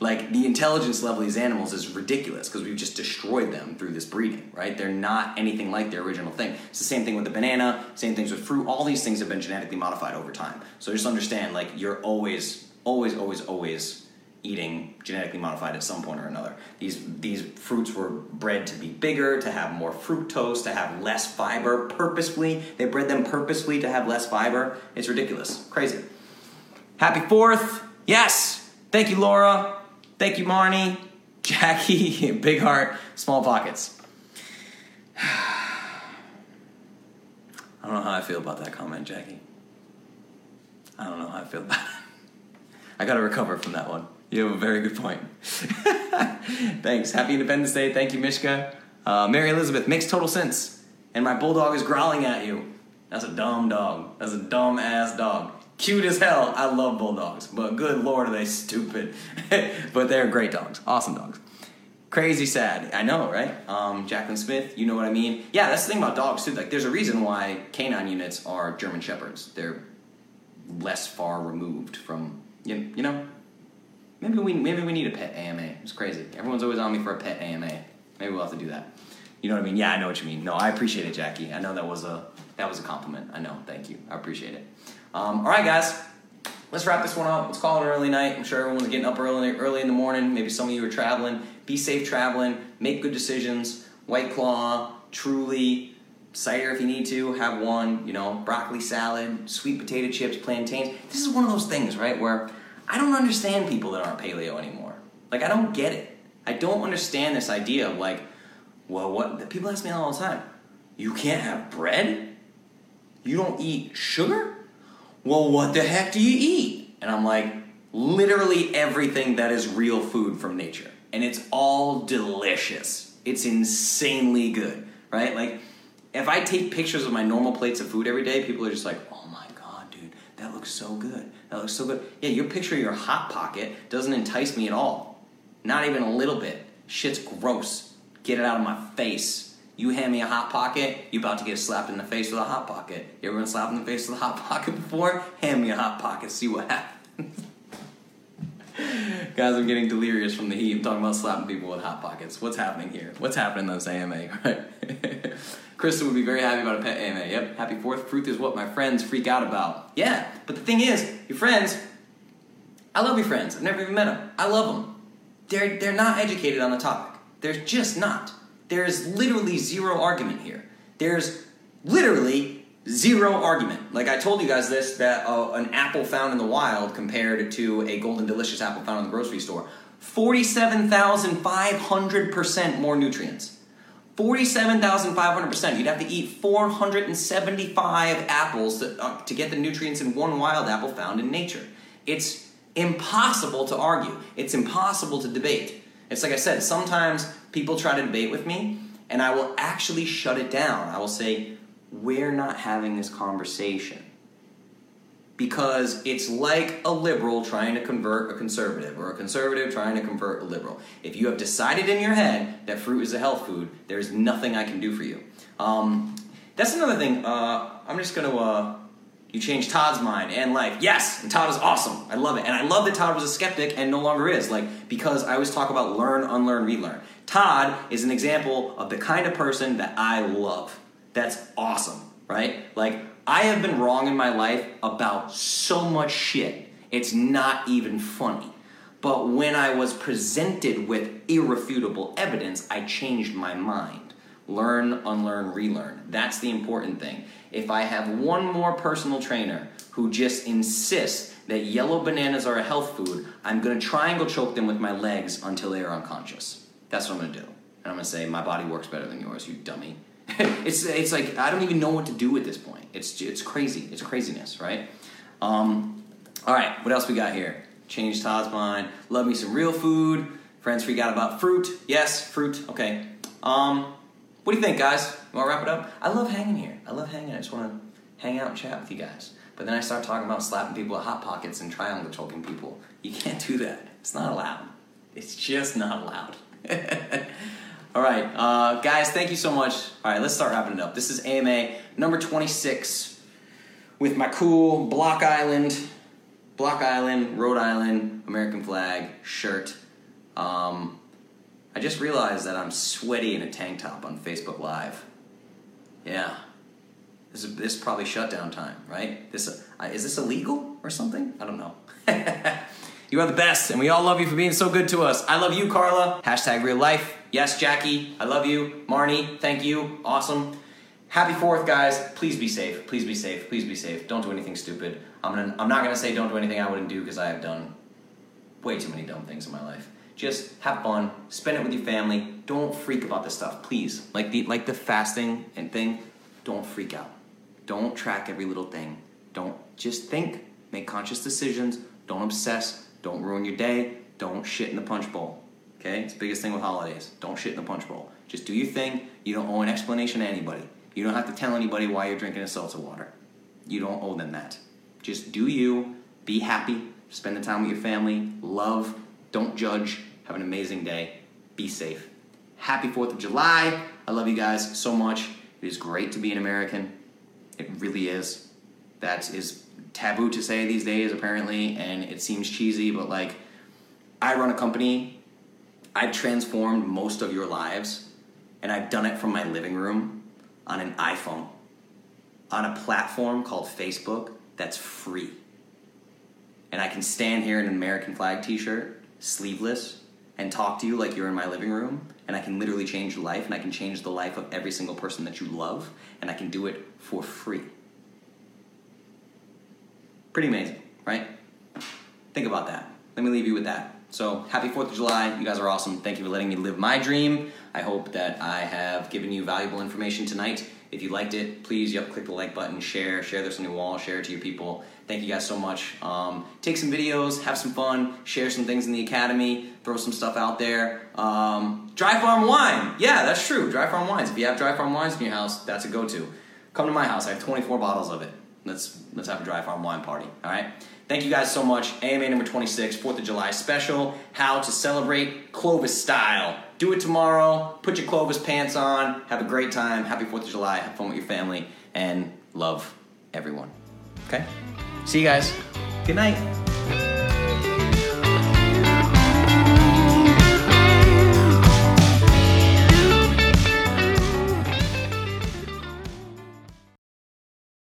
Like the intelligence level of these animals is ridiculous because we've just destroyed them through this breeding, right? They're not anything like their original thing. It's the same thing with the banana, same things with fruit. All these things have been genetically modified over time. So just understand, like you're always, always, always, always eating genetically modified at some point or another. These these fruits were bred to be bigger, to have more fructose, to have less fiber purposefully. They bred them purposefully to have less fiber. It's ridiculous. Crazy. Happy 4th. Yes. Thank you Laura. Thank you Marnie. Jackie, big heart, small pockets. I don't know how I feel about that comment, Jackie. I don't know how I feel about it. I got to recover from that one. You have a very good point. Thanks. Happy Independence Day. Thank you, Mishka. Uh, Mary Elizabeth makes total sense. And my bulldog is growling at you. That's a dumb dog. That's a dumb ass dog. Cute as hell. I love bulldogs, but good lord, are they stupid. but they're great dogs. Awesome dogs. Crazy sad. I know, right? Um, Jacqueline Smith, you know what I mean? Yeah, that's the thing about dogs, too. Like, there's a reason why canine units are German Shepherds. They're less far removed from, you, you know, Maybe we maybe we need a pet AMA. It's crazy. Everyone's always on me for a pet AMA. Maybe we'll have to do that. You know what I mean? Yeah, I know what you mean. No, I appreciate it, Jackie. I know that was a that was a compliment. I know. Thank you. I appreciate it. Um, all right, guys. Let's wrap this one up. Let's call it an early night. I'm sure everyone's getting up early early in the morning. Maybe some of you are traveling. Be safe traveling. Make good decisions. White Claw, Truly, cider if you need to. Have one. You know, broccoli salad, sweet potato chips, plantains. This is one of those things, right, where I don't understand people that aren't paleo anymore. Like, I don't get it. I don't understand this idea of like, well, what people ask me all the time. You can't have bread? You don't eat sugar? Well, what the heck do you eat? And I'm like, literally everything that is real food from nature. And it's all delicious. It's insanely good, right? Like, if I take pictures of my normal plates of food every day, people are just like, oh my god, dude, that looks so good. That looks so good. Yeah, your picture of your hot pocket doesn't entice me at all. Not even a little bit. Shit's gross. Get it out of my face. You hand me a hot pocket, you about to get slapped in the face with a hot pocket. You ever been slapped in the face with a hot pocket before? Hand me a hot pocket, see what happens. Guys, I'm getting delirious from the heat. I'm talking about slapping people with hot pockets. What's happening here? What's happening in those AMA, right? Kristen would be very happy about a pet AMA. Yep, happy fourth. Fruit is what my friends freak out about. Yeah, but the thing is, your friends, I love your friends. I've never even met them. I love them. They're, they're not educated on the topic. They're just not. There's literally zero argument here. There's literally zero argument. Like I told you guys this that uh, an apple found in the wild compared to a golden delicious apple found in the grocery store, 47,500% more nutrients. 47,500%. You'd have to eat 475 apples to, uh, to get the nutrients in one wild apple found in nature. It's impossible to argue. It's impossible to debate. It's like I said, sometimes people try to debate with me, and I will actually shut it down. I will say, We're not having this conversation because it's like a liberal trying to convert a conservative or a conservative trying to convert a liberal. If you have decided in your head that fruit is a health food, there's nothing I can do for you. Um, that's another thing. Uh, I'm just going to uh, You changed Todd's mind and life. Yes, and Todd is awesome. I love it. And I love that Todd was a skeptic and no longer is. Like, because I always talk about learn, unlearn, relearn. Todd is an example of the kind of person that I love. That's awesome, right? Like, I have been wrong in my life about so much shit. It's not even funny. But when I was presented with irrefutable evidence, I changed my mind. Learn, unlearn, relearn. That's the important thing. If I have one more personal trainer who just insists that yellow bananas are a health food, I'm gonna triangle choke them with my legs until they are unconscious. That's what I'm gonna do. And I'm gonna say, my body works better than yours, you dummy. it's, it's like, I don't even know what to do at this point. It's, it's crazy. It's craziness, right? Um, all right, what else we got here? Change Todd's mind. Love me some real food. Friends freak out about fruit. Yes, fruit. Okay. Um, what do you think, guys? You want to wrap it up? I love hanging here. I love hanging. I just want to hang out and chat with you guys. But then I start talking about slapping people at hot pockets and triangle choking people. You can't do that. It's not allowed. It's just not allowed. All right, uh, guys, thank you so much. All right, let's start wrapping it up. This is AMA number 26 with my cool Block Island, Block Island, Rhode Island, American flag shirt. Um, I just realized that I'm sweaty in a tank top on Facebook Live. Yeah. This is, this is probably shutdown time, right? This uh, is this illegal or something? I don't know. you are the best, and we all love you for being so good to us. I love you, Carla. Hashtag real life. Yes, Jackie. I love you. Marnie, thank you. Awesome. Happy Fourth, guys. Please be safe. Please be safe. Please be safe. Don't do anything stupid. I'm gonna. I'm not gonna say don't do anything I wouldn't do because I have done way too many dumb things in my life. Just have fun. Spend it with your family. Don't freak about this stuff, please. Like the like the fasting and thing. Don't freak out. Don't track every little thing. Don't just think. Make conscious decisions. Don't obsess. Don't ruin your day. Don't shit in the punch bowl. Okay? It's the biggest thing with holidays. Don't shit in the punch bowl. Just do your thing. You don't owe an explanation to anybody. You don't have to tell anybody why you're drinking a seltzer water. You don't owe them that. Just do you. Be happy. Spend the time with your family. Love. Don't judge. Have an amazing day. Be safe. Happy 4th of July. I love you guys so much. It is great to be an American. It really is. That is taboo to say these days, apparently, and it seems cheesy, but like, I run a company. I've transformed most of your lives, and I've done it from my living room on an iPhone, on a platform called Facebook that's free. And I can stand here in an American flag t shirt, sleeveless, and talk to you like you're in my living room, and I can literally change your life, and I can change the life of every single person that you love, and I can do it for free. Pretty amazing, right? Think about that. Let me leave you with that. So, happy 4th of July. You guys are awesome. Thank you for letting me live my dream. I hope that I have given you valuable information tonight. If you liked it, please yep, click the like button, share, share this on your wall, share it to your people. Thank you guys so much. Um, take some videos, have some fun, share some things in the academy, throw some stuff out there. Um, dry farm wine, yeah, that's true. Dry farm wines. If you have dry farm wines in your house, that's a go-to. Come to my house. I have 24 bottles of it. Let's let's have a dry farm wine party. All right. Thank you guys so much. AMA number 26, 4th of July special. How to celebrate Clovis style. Do it tomorrow. Put your Clovis pants on. Have a great time. Happy 4th of July. Have fun with your family. And love everyone. Okay? See you guys. Good night.